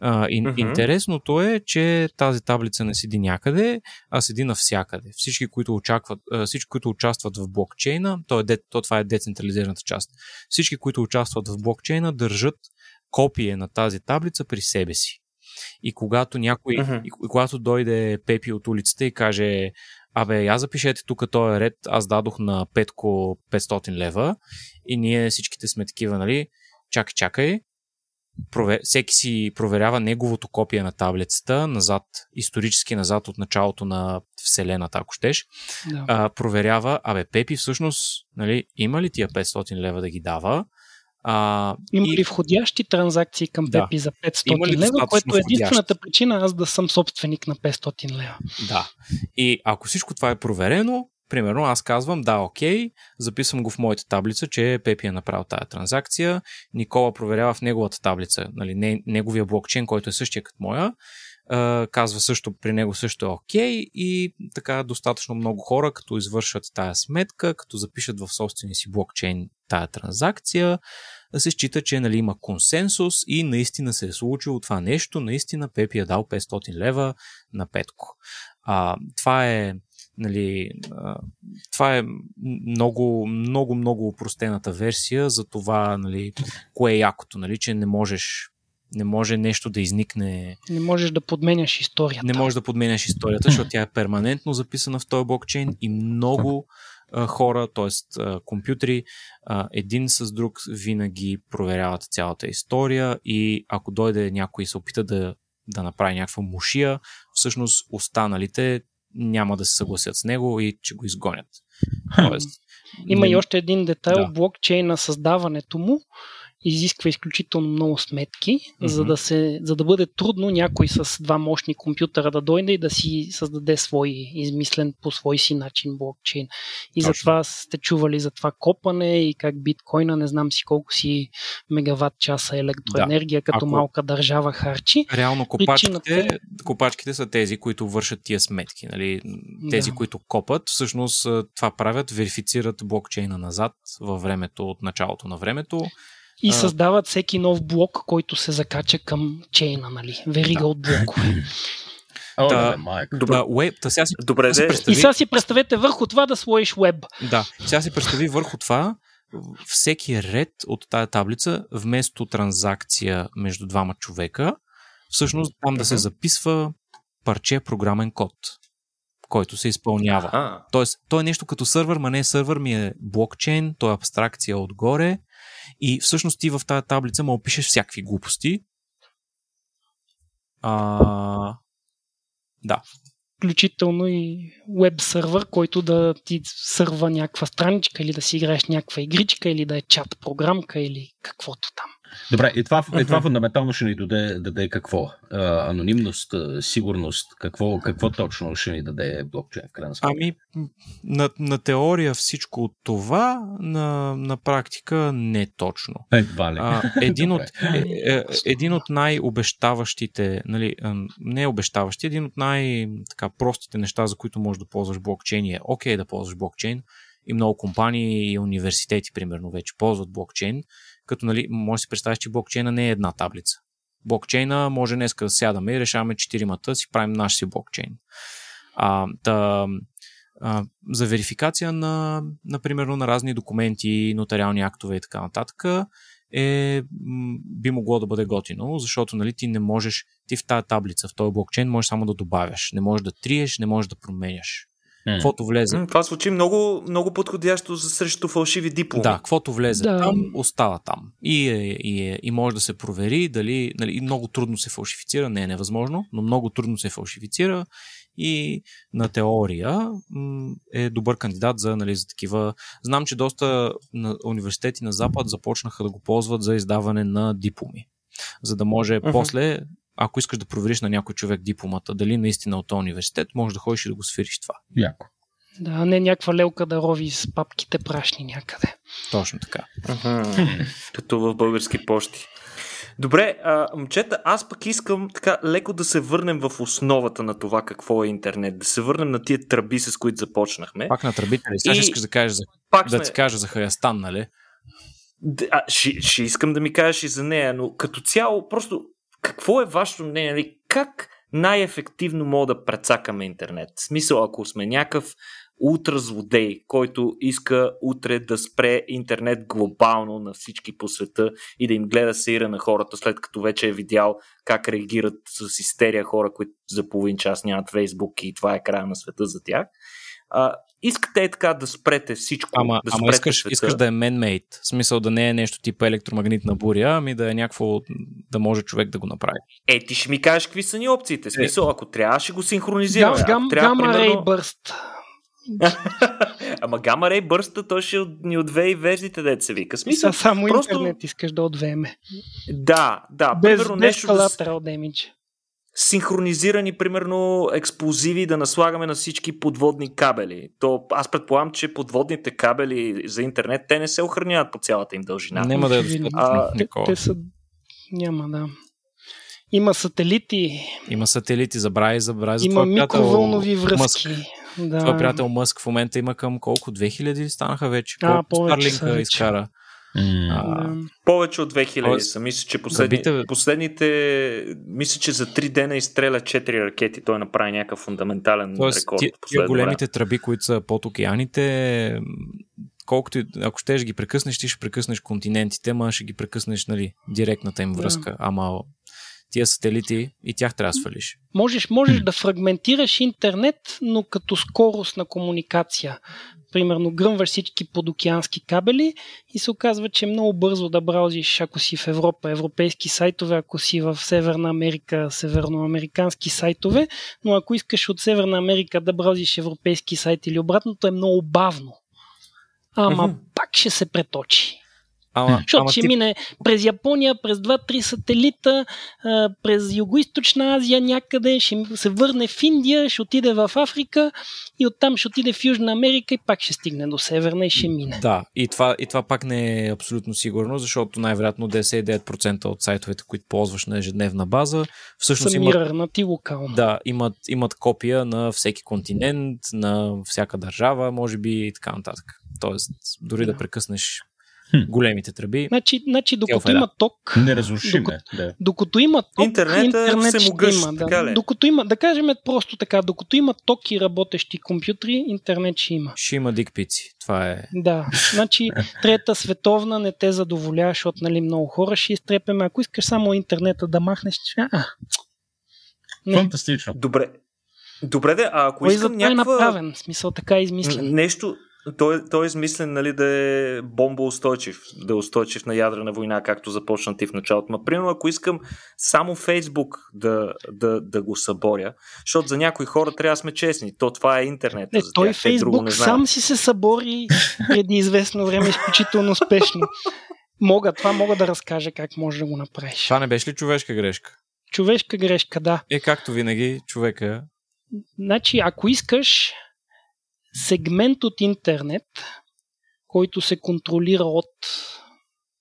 А, и, Мгм. Интересното е, че тази таблица не седи някъде, а седи навсякъде. Всички, които, очакват, всички, които участват в блокчейна, то, е, то това е децентрализираната част, всички, които участват в блокчейна, държат копие на тази таблица при себе си. И когато някой, и, и когато дойде Пепи от улицата и каже, абе, я запишете тук този ред, аз дадох на Петко 500 лева и ние всичките сме такива, нали, чакай, чакай, провер... всеки си проверява неговото копие на таблицата назад, исторически назад от началото на Вселената, ако щеш, Да. а, проверява, абе, Пепи всъщност, нали, има ли тия 500 лева да ги дава? А, Има и- ли входящи транзакции към Да. Пепи за 500 Има ли лева, което е входящи? единствената причина аз да съм собственик на 500 лева. Да. И ако всичко това е проверено, примерно аз казвам, да, окей, записвам го в моята таблица, че Пепи е направил тая транзакция, Никола проверява в неговата таблица, нали, не, неговия блокчейн, който е същия като моя, казва също, при него също е окей и така достатъчно много хора, като извършат тая сметка, като запишат в собствения си блокчейн тая транзакция, се счита, че нали, има консенсус и наистина се е случило това нещо, наистина Пепи е дал 500 лева на Петко. А, това е нали, а, това е много, много, много упростената версия за това, нали, кое е якото, нали, че не можеш не може нещо да изникне, Не можеш да подменяш историята. не можеш да подменяш историята, защото тя е перманентно записана в този блокчейн и много а, хора, т.е. компютри, а, един с друг винаги проверяват цялата история и ако дойде някой и се опита да, да направи някаква мушия, всъщност останалите няма да се съгласят с него и че го изгонят. [LAUGHS] Тоест, Има не... и още един детайл, да. блокчейна създаването му изисква изключително много сметки, mm-hmm. за, да се, за да бъде трудно някой с два мощни компютъра да дойде и да си създаде свой измислен по свой си начин блокчейн. И Точно. затова сте чували за това копане и как биткоина, не знам си колко си мегаватт часа електроенергия, да. като Ако... малка държава харчи. Реално копачките, Причината... копачките са тези, които вършат тия сметки. Нали? Тези, да. които копат, всъщност това правят, верифицират блокчейна назад във времето, от началото на времето и а... създават всеки нов блок, който се закача към чейна, нали? Верига да. от блокове. О, да, добре, да, web, да сега си, добре, си представи... И сега си представете върху това да сложиш веб. Да, сега си представи върху това всеки ред от тая таблица, вместо транзакция между двама човека, всъщност там да се записва парче програмен код, който се изпълнява. А. Тоест, то е нещо като сървър, ма не е сървър, ми е блокчейн, то е абстракция отгоре и всъщност ти в тази таблица му опишеш всякакви глупости. А, да. Включително и веб сервер, който да ти сърва някаква страничка или да си играеш някаква игричка или да е чат програмка или каквото там. Добре, и това, и това фундаментално ще ни даде, даде какво? А, анонимност, сигурност, какво, какво точно ще ни даде блокчейн в крайна сметка? Ами, на, на теория всичко от това, на, на практика не точно. Едва ли. А, един, от, [LAUGHS] е, е, един от най-обещаващите, нали, не обещаващи, един от най-простите неща, за които можеш да ползваш блокчейн е окей okay, да ползваш блокчейн и много компании и университети, примерно, вече ползват блокчейн като нали, може да си представиш, че блокчейна не е една таблица. Блокчейна може днес да сядаме и решаваме четиримата, си правим наш си блокчейн. А, та, а, за верификация на, например, на разни документи, нотариални актове и така нататък, е, би могло да бъде готино, защото нали, ти не можеш, ти в тази таблица, в този блокчейн, можеш само да добавяш. Не можеш да триеш, не можеш да променяш. Каквото влезе. Това звучи много, много подходящо за срещу фалшиви дипломи. Да, каквото влезе да. там, остава там. И, е, и, е, и може да се провери дали. Нали, много трудно се фалшифицира, не е невъзможно, но много трудно се фалшифицира и на теория е добър кандидат за, нали, за такива. Знам, че доста на университети на Запад започнаха да го ползват за издаване на дипломи. За да може uh-huh. после ако искаш да провериш на някой човек дипломата, дали наистина от този университет, може да ходиш и да го свириш това. Яко. Да, не някаква лелка да рови с папките прашни някъде. Точно така. Като в български почти. Добре, а, момчета, аз пък искам така леко да се върнем в основата на това какво е интернет. Да се върнем на тия тръби, с които започнахме. Пак на тръбите ли? Сега и... искаш да кажеш за... Пак да сме... ти кажа за Хаястан, нали? А, ще, ще искам да ми кажеш и за нея, но като цяло просто какво е вашето мнение? Нали? Как най-ефективно мога да прецакаме интернет? В смисъл, ако сме някакъв ултразлодей, който иска утре да спре интернет глобално на всички по света и да им гледа сеира на хората, след като вече е видял как реагират с истерия хора, които за половин час нямат Фейсбук и това е края на света за тях. А, искате е така да спрете всичко. Ама, да ама искаш, искаш да е man-made. В смисъл да не е нещо типа електромагнитна буря, ами да е някакво, да може човек да го направи. Е, ти ще ми кажеш какви са ни опциите. В смисъл, е. ако трябва, ще го синхронизираме. Гам, гам, трябва, гама примерно... рей бърст. [LAUGHS] Ама гама рей бърста, той ще ни отвее и веждите, деца се вика. Смисъл, само просто... интернет искаш да отвееме. Да, да. Без, примерно, без нещо да синхронизирани, примерно, експлозиви да наслагаме на всички подводни кабели. То, аз предполагам, че подводните кабели за интернет, те не се охраняват по цялата им дължина. Няма да е достатъчно. Те, те са... Няма, да. Има сателити. Има сателити, забрави, забрави. За има микровълнови връзки. Мъск. Да. Това приятел Мъск в момента има към колко? 2000 станаха вече? Колко а, Старлинка изкара? Mm. А, повече от 2000 са. Мисля, че последни, Забите... последните. Мисля, че за 3 дена изстреля 4 ракети. Той направи някакъв фундаментален Тоест, рекорд. Тия, тия големите време. тръби, които са под океаните, колкото ако щеш ги прекъснеш, ти ще прекъснеш континентите, ма ще ги прекъснеш нали, директната им връзка. Yeah. Ама тия сателити и тях трябва да свалиш. Можеш, можеш да фрагментираш интернет, но като скорост на комуникация. Примерно гръмваш всички подокеански кабели и се оказва, че е много бързо да браузиш, ако си в Европа, европейски сайтове, ако си в Северна Америка, северноамерикански сайтове, но ако искаш от Северна Америка да браузиш европейски сайт или обратното е много бавно. Ама mm-hmm. пак ще се преточи. Ама, Защото ама ще ти... мине през Япония, през 2-3 сателита, през Юго-Источна Азия някъде, ще се върне в Индия, ще отиде в Африка и оттам ще отиде в Южна Америка и пак ще стигне до Северна и ще мине. Да, и това, и това пак не е абсолютно сигурно, защото най-вероятно 99% от сайтовете, които ползваш на ежедневна база, всъщност Са имат, локално. да, имат, имат копия на всеки континент, на всяка държава, може би и така нататък. Тоест, дори да, Да. прекъснеш Хм. големите тръби, Значи, значи докато Келфа, да. има ток, Неразрушим е. Да. докато има ток, Интернета интернет ще има. Да. така ли? Докато има, да кажем просто така, докато има ток и работещи компютри, интернет ще има. ще има дикпици. Това е... Да, значи трета световна не те задоволява, защото нали, много хора ще изтрепеме. Ако искаш само интернета да махнеш, ще... А, Не. Фантастично. Добре. Добре, де, а ако кой искам е някаква... направен? В смисъл така е измислен. Нещо, той, е- той е измислен нали, да е бомбоустойчив, да е устойчив на ядрена война, както започна ти в началото. Ма, примерно, ако искам само Фейсбук да, да, да го съборя, защото за някои хора трябва да сме честни, то това е интернет. Не, за той тях, друго Фейсбук не сам си се събори преди известно време изключително успешно. Мога, това мога да разкажа как може да го направиш. Това не беше ли човешка грешка? Човешка грешка, да. Е, както винаги, човека... Значи, ако искаш сегмент от интернет, който се контролира от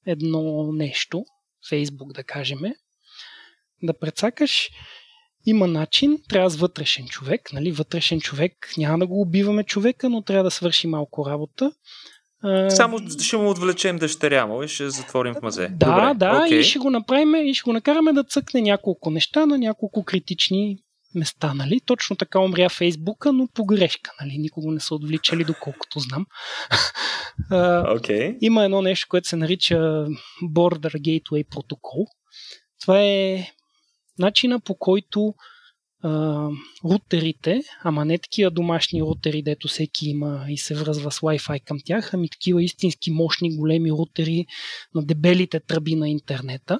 едно нещо, Фейсбук да кажем, да прецакаш, има начин, трябва с вътрешен човек, нали, вътрешен човек, няма да го убиваме човека, но трябва да свърши малко работа. Само ще му отвлечем дъщеря му и ще затворим в мазе. Да, Добре, да, окей. и ще го направим и ще го накараме да цъкне няколко неща на няколко критични места, нали? Точно така умря Фейсбука, но по грешка, нали? Никого не са отвличали, доколкото знам. [LAUGHS] Окей. има едно нещо, което се нарича Border Gateway Protocol. Това е начина по който а, рутерите, ама не такива домашни рутери, дето всеки има и се връзва с Wi-Fi към тях, ами такива истински мощни големи рутери на дебелите тръби на интернета.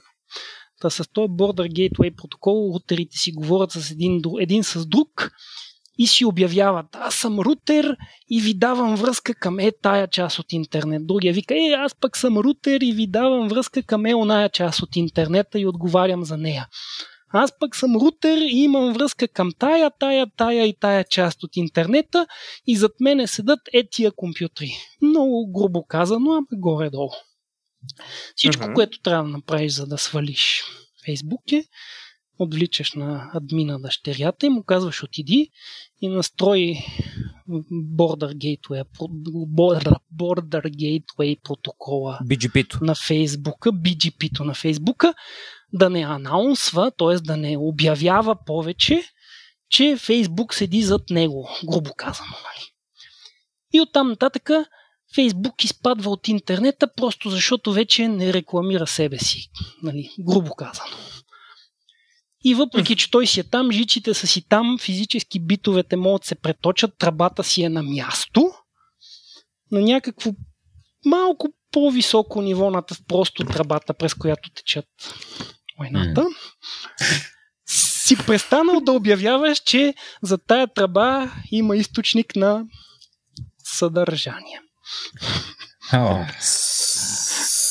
Та с този Border Gateway протокол рутерите си говорят с един, един с друг и си обявяват, аз съм рутер и ви давам връзка към е тая част от интернет. Другия вика, е, аз пък съм рутер и ви давам връзка към е оная част от интернета и отговарям за нея. Аз пък съм рутер и имам връзка към тая, тая, тая и тая част от интернета и зад мене седат е тия компютри. Много грубо казано, ама горе-долу. Всичко, Мгм. което трябва да направиш, за да свалиш Фейсбук е, отвличаш на админа дъщерята и му казваш отиди и настрой Border Gateway, Border, Border Gateway протокола BGP-то. на Фейсбука, BGP-то на Фейсбука, да не анаунсва, т.е. да не обявява повече, че Фейсбук седи зад него, грубо казано. Нали? И оттам нататък Фейсбук изпадва от интернета, просто защото вече не рекламира себе си, нали? грубо казано. И въпреки, че той си е там, жичите са си там, физически битовете могат се преточат, тръбата си е на място, на някакво малко по-високо ниво над просто тръбата, през която течат войната. Си престанал да обявяваш, че за тая тръба има източник на съдържание. О,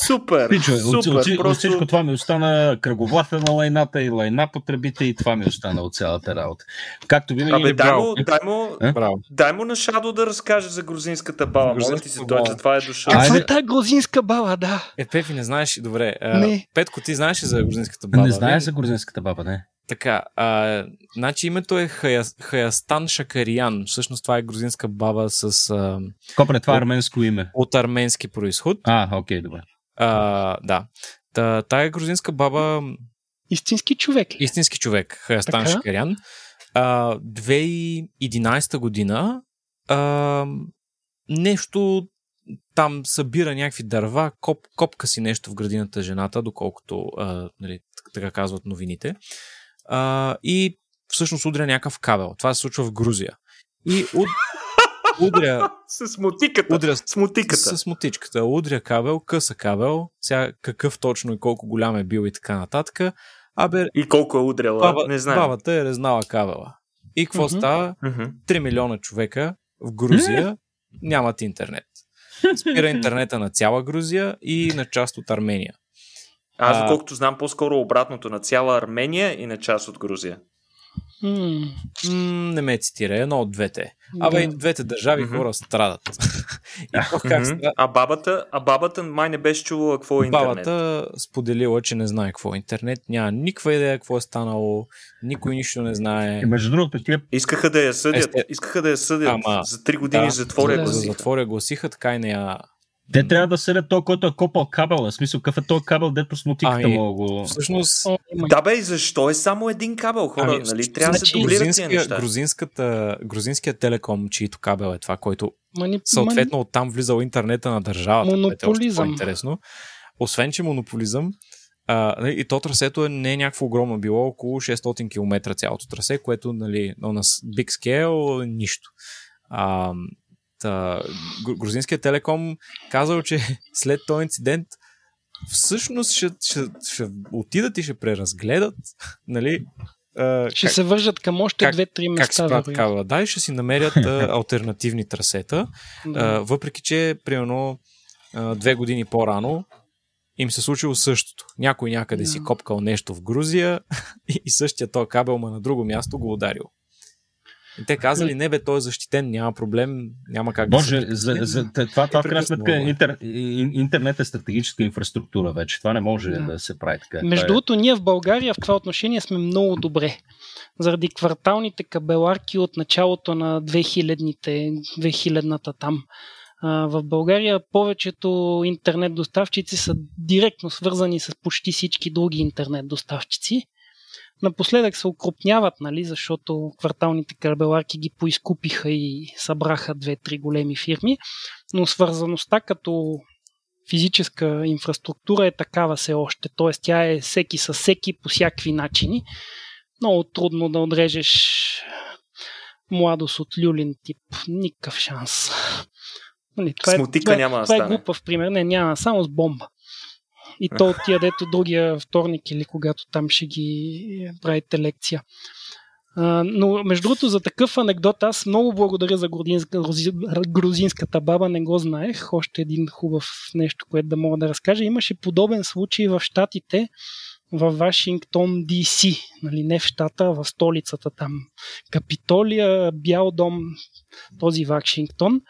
Супер, Пичо, от, супер. от, от, от просто... всичко това ми остана кръговата на лайната и лайна по тръбите и това ми остана от цялата работа. Както винаги, Абе, дай браво. му, дай, му, Е? Браво. дай му на Шадо да разкаже за грузинската баба. Моля ти се, Грузинската той баба. за това е дошъл. Каква е тази грузинска баба, да? Е, Пепи, не знаеш, добре. А, Не. Петко, ти знаеш ли за грузинската баба? не знае бе? за грузинската баба, не. Така, а, значи името е Хая, Хаястан Шакариян. Всъщност това е грузинска баба с, а, Копре, това е арменско име. от арменски происход. А, окей, добре. А, да. Та, тая грузинска баба, Истински човек ли? истински човек, Хаястан Така. Шакарян, а, 2011 година а, нещо там събира някакви дърва, коп, копка си нещо в градината жената, доколкото а, нали, така казват новините. А, и всъщност удря някакъв кабел. Това се случва в Грузия. И, уд... [LAUGHS] удря, С мотиката. удря С мотиката. с мотичката, удря кабел, къса кабел, сега какъв точно и колко голям е бил и така нататък. Абе, И колко е удряла, баба, не знам. бабата е резнала кабела. И какво Мгм. става? Мгм. 3 милиона човека в Грузия [LAUGHS] нямат интернет. Спира интернета на цяла Грузия и на част от Армения. Аз, доколкото знам, по-скоро обратното на цяла Армения и на част от Грузия. М, М, не ме цитира, едно от двете. Абе, да. и двете държави Мгм. хора страдат. [LAUGHS] и то как Мгм. страдат? А бабата, а бабата май не беше чувала какво е интернет. Бабата споделила, че не знае какво е интернет, няма никаква идея какво е станало, никой нищо не знае. И между другото, тия Искаха да я съдят. Есте- Искаха да я съдят. Ама, за три години Да, затворя за гласиха. затворя гласиха, така и не я... Те трябва да съдят то, който е копал кабел. В смисъл, какъв е този кабел, дето с мотиката Ами, мога го... Всъщност, Да бе, и защо е само един кабел, хора? Ами, нали? Трябва да се значи- дублират грузинския, неща. грузинската, грузинския телеком, чието кабел е това, който мани... съответно оттам влизал интернета на държавата. е още Монополизъм. по-интересно. Освен, че монополизъм, а, нали, и то трасето е не е някакво огромно, било около 600 км цялото трасе, което нали, на big scale е нищо. А, та, гру- грузинският телеком казал, че [LAUGHS] след този инцидент всъщност ще, ще, ще отидат и ще преразгледат [LAUGHS] нали, Ще как, се вържат към още как- две-три как места. правят вероятно. такава. Да, и ще си намерят а, [LAUGHS] альтернативни трасета. Да. Въпреки, че примерно две години по-рано им се случило същото. Някой някъде си Да. копкал нещо в Грузия и, и същия този кабел, ма на друго място го ударил. И те казали, не бе, той е защитен, няма проблем, няма как да Боже, се... за, за, това, това в крайна прекъсна сметка много. интер, ин- интернет е стратегическа инфраструктура вече. Това не може Да. да, се прави така. Между е- другото, ние в България в това отношение сме много добре. Заради кварталните кабеларки от началото на 2000-те, 2000-та там. В България повечето интернет доставчици са директно свързани с почти всички други интернет доставчици. Напоследък се укрупняват, нали, защото кварталните кабеларки ги поизкупиха и събраха две-три големи фирми, но свързаността като физическа инфраструктура е такава все още. Т.е. тя е всеки със всеки по всякакви начини. Много трудно да отрежеш младост от люлин тип. Никакъв шанс. Нали, С мотика това, е- няма да това е стане. глупав пример. Не, няма. Само с бомба. И то от тия, дето другия вторник или когато там ще ги правите лекция. Но между другото за такъв анекдот аз много благодаря за грузинска, грузи- грузинската баба, не го знаех. Още един хубав нещо, което да мога да разкажа. Имаше подобен случай в Штатите, в Вашингтон, Д.С. Нали, не в щата, а в столицата там. Капитолия, Бял дом, този Вашингтон.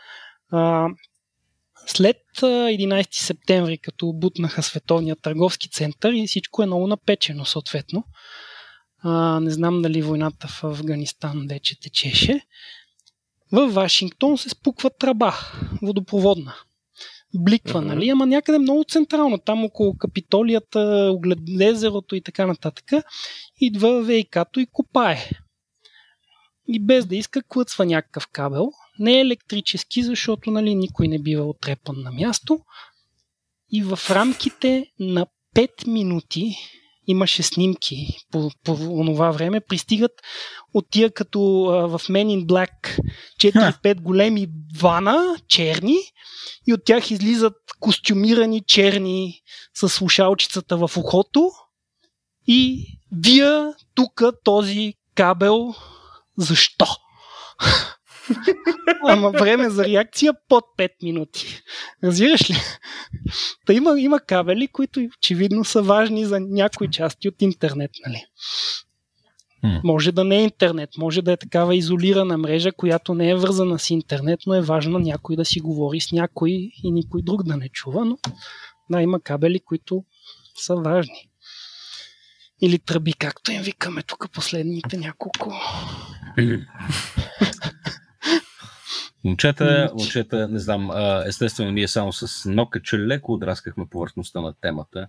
След а, 11 септември, като бутнаха Световния търговски център и всичко е много напечено съответно. А, не знам дали войната в Афганистан вече течеше. В Вашингтон се спуква тръба, водопроводна. Бликва, Мгм. нали? Ама някъде много централно, там около Капитолията, оглед езерото и така нататък. Идва ВИК-то и копае. И без да иска, клъцва някакъв кабел. Не е електрически, защото нали, никой не бива отрепан на място. И в рамките на 5 минути имаше снимки по, по това време, пристигат от тия като а, в Men in Black 4-5 големи вана, черни, и от тях излизат костюмирани черни с слушалчицата в ухото и вия тук този кабел защо? Ама време за реакция под 5 минути. Разбираш ли? Та има, има кабели, които очевидно са важни за някои части от интернет. Нали? Може да не е интернет, може да е такава изолирана мрежа, която не е вързана с интернет, но е важно някой да си говори с някой и никой друг да не чува. Но да, има кабели, които са важни. Или тръби, както им викаме тук последните няколко. Момчета, момчета, не знам, естествено ние само с нокача леко отраскахме повърхността на темата,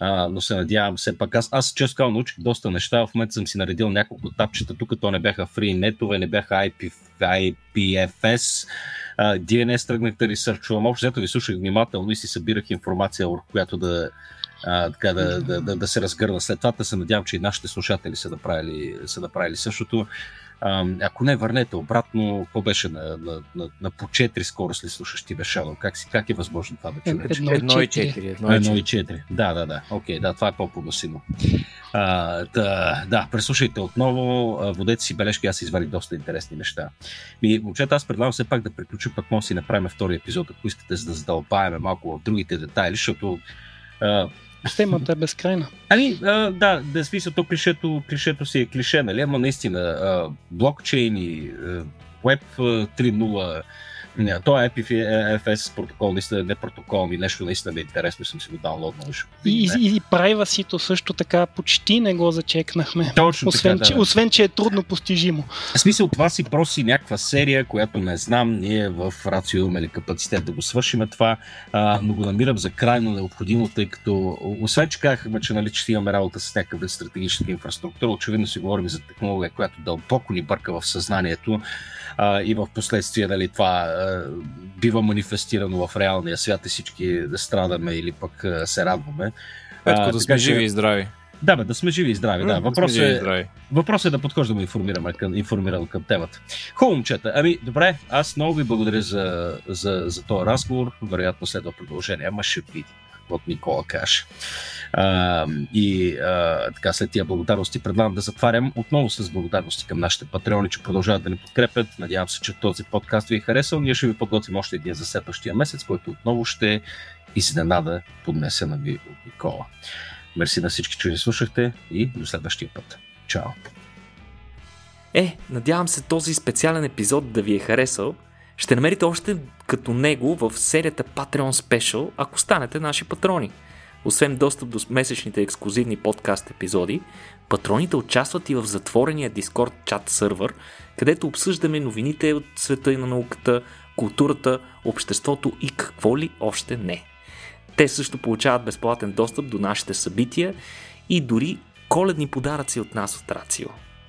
а, но се надявам все пак. Аз, аз често казвам, научих доста неща, в момента съм си наредил няколко тапчета, тук то не бяха free нетове, не бяха IP, IPFS, а, DNS тръгнах да ресърчувам, общо взето ви слушах внимателно и си събирах информация, върху която да, а, така, да, да, да, да се разгърна. След това да се надявам, че и нашите слушатели са направили, са направили същото. А, ако не, върнете обратно. Какво беше на, на, на, на по 4 скорост ли слушаш ти Shadow? Как, си, как е възможно това да чуеш? Едно и 4. Едно и 4. Да, да, да. Окей, да, това е по-погасимо. А, да, да, преслушайте отново. Водете си бележки, аз извадих доста интересни неща. Ми, момчета, аз предлагам все пак да приключим, пък може да си направим втори епизод, ако искате, за да задълбаеме малко в другите детайли, защото Темата е безкрайна. Ами, да, да смисъл, то клишето, клишето си е клише, нали? Ама наистина, а, блокчейн и а, Web 3.0 не, това е IPFS протокол, наистина не протокол, ми нещо наистина е интересно, съм си го даунлоднал. И, и, и privacy също така почти не го зачекнахме. Точно освен, така, че, да. освен, че е трудно постижимо. В смисъл, това си проси някаква серия, която не знам, ние в Рацио имаме ли капацитет да го свършим това, а, но го намирам за крайно необходимо, тъй като, освен че казахме, че, нали, че имаме работа с някаква стратегическа инфраструктура, очевидно си говорим за технология, която дълбоко ни бърка в съзнанието а, и в последствие нали, това а, бива манифестирано в реалния свят и всички да страдаме или пък а, се радваме. Петко, да сме живи и здрави. Да, бе, да сме живи и здрави. Да. Въпрос, да е, здрави. въпрос е да подхождаме информирано към, информирано към темата. Хубаво, момчета. Ами, добре, аз много ви благодаря за, за, за този разговор. Вероятно следва продължение, ама ще видим от Никола Каш. А, и а, така след тия благодарности предлагам да затварям отново с благодарности към нашите патреони, че продължават да ни подкрепят. Надявам се, че този подкаст ви е харесал. Ние ще ви подготвим още един за следващия месец, който отново ще изненада поднесена ви от Никола. Мерси на всички, че ни слушахте и до следващия път. Чао! Е, надявам се този специален епизод да ви е харесал. Ще намерите още като него в серията Patreon Special, ако станете наши патрони. Освен достъп до месечните ексклюзивни подкаст епизоди, патроните участват и в затворения Discord чат сървър, където обсъждаме новините от света и на науката, културата, обществото и какво ли още не. Те също получават безплатен достъп до нашите събития и дори коледни подаръци от нас от Рацио.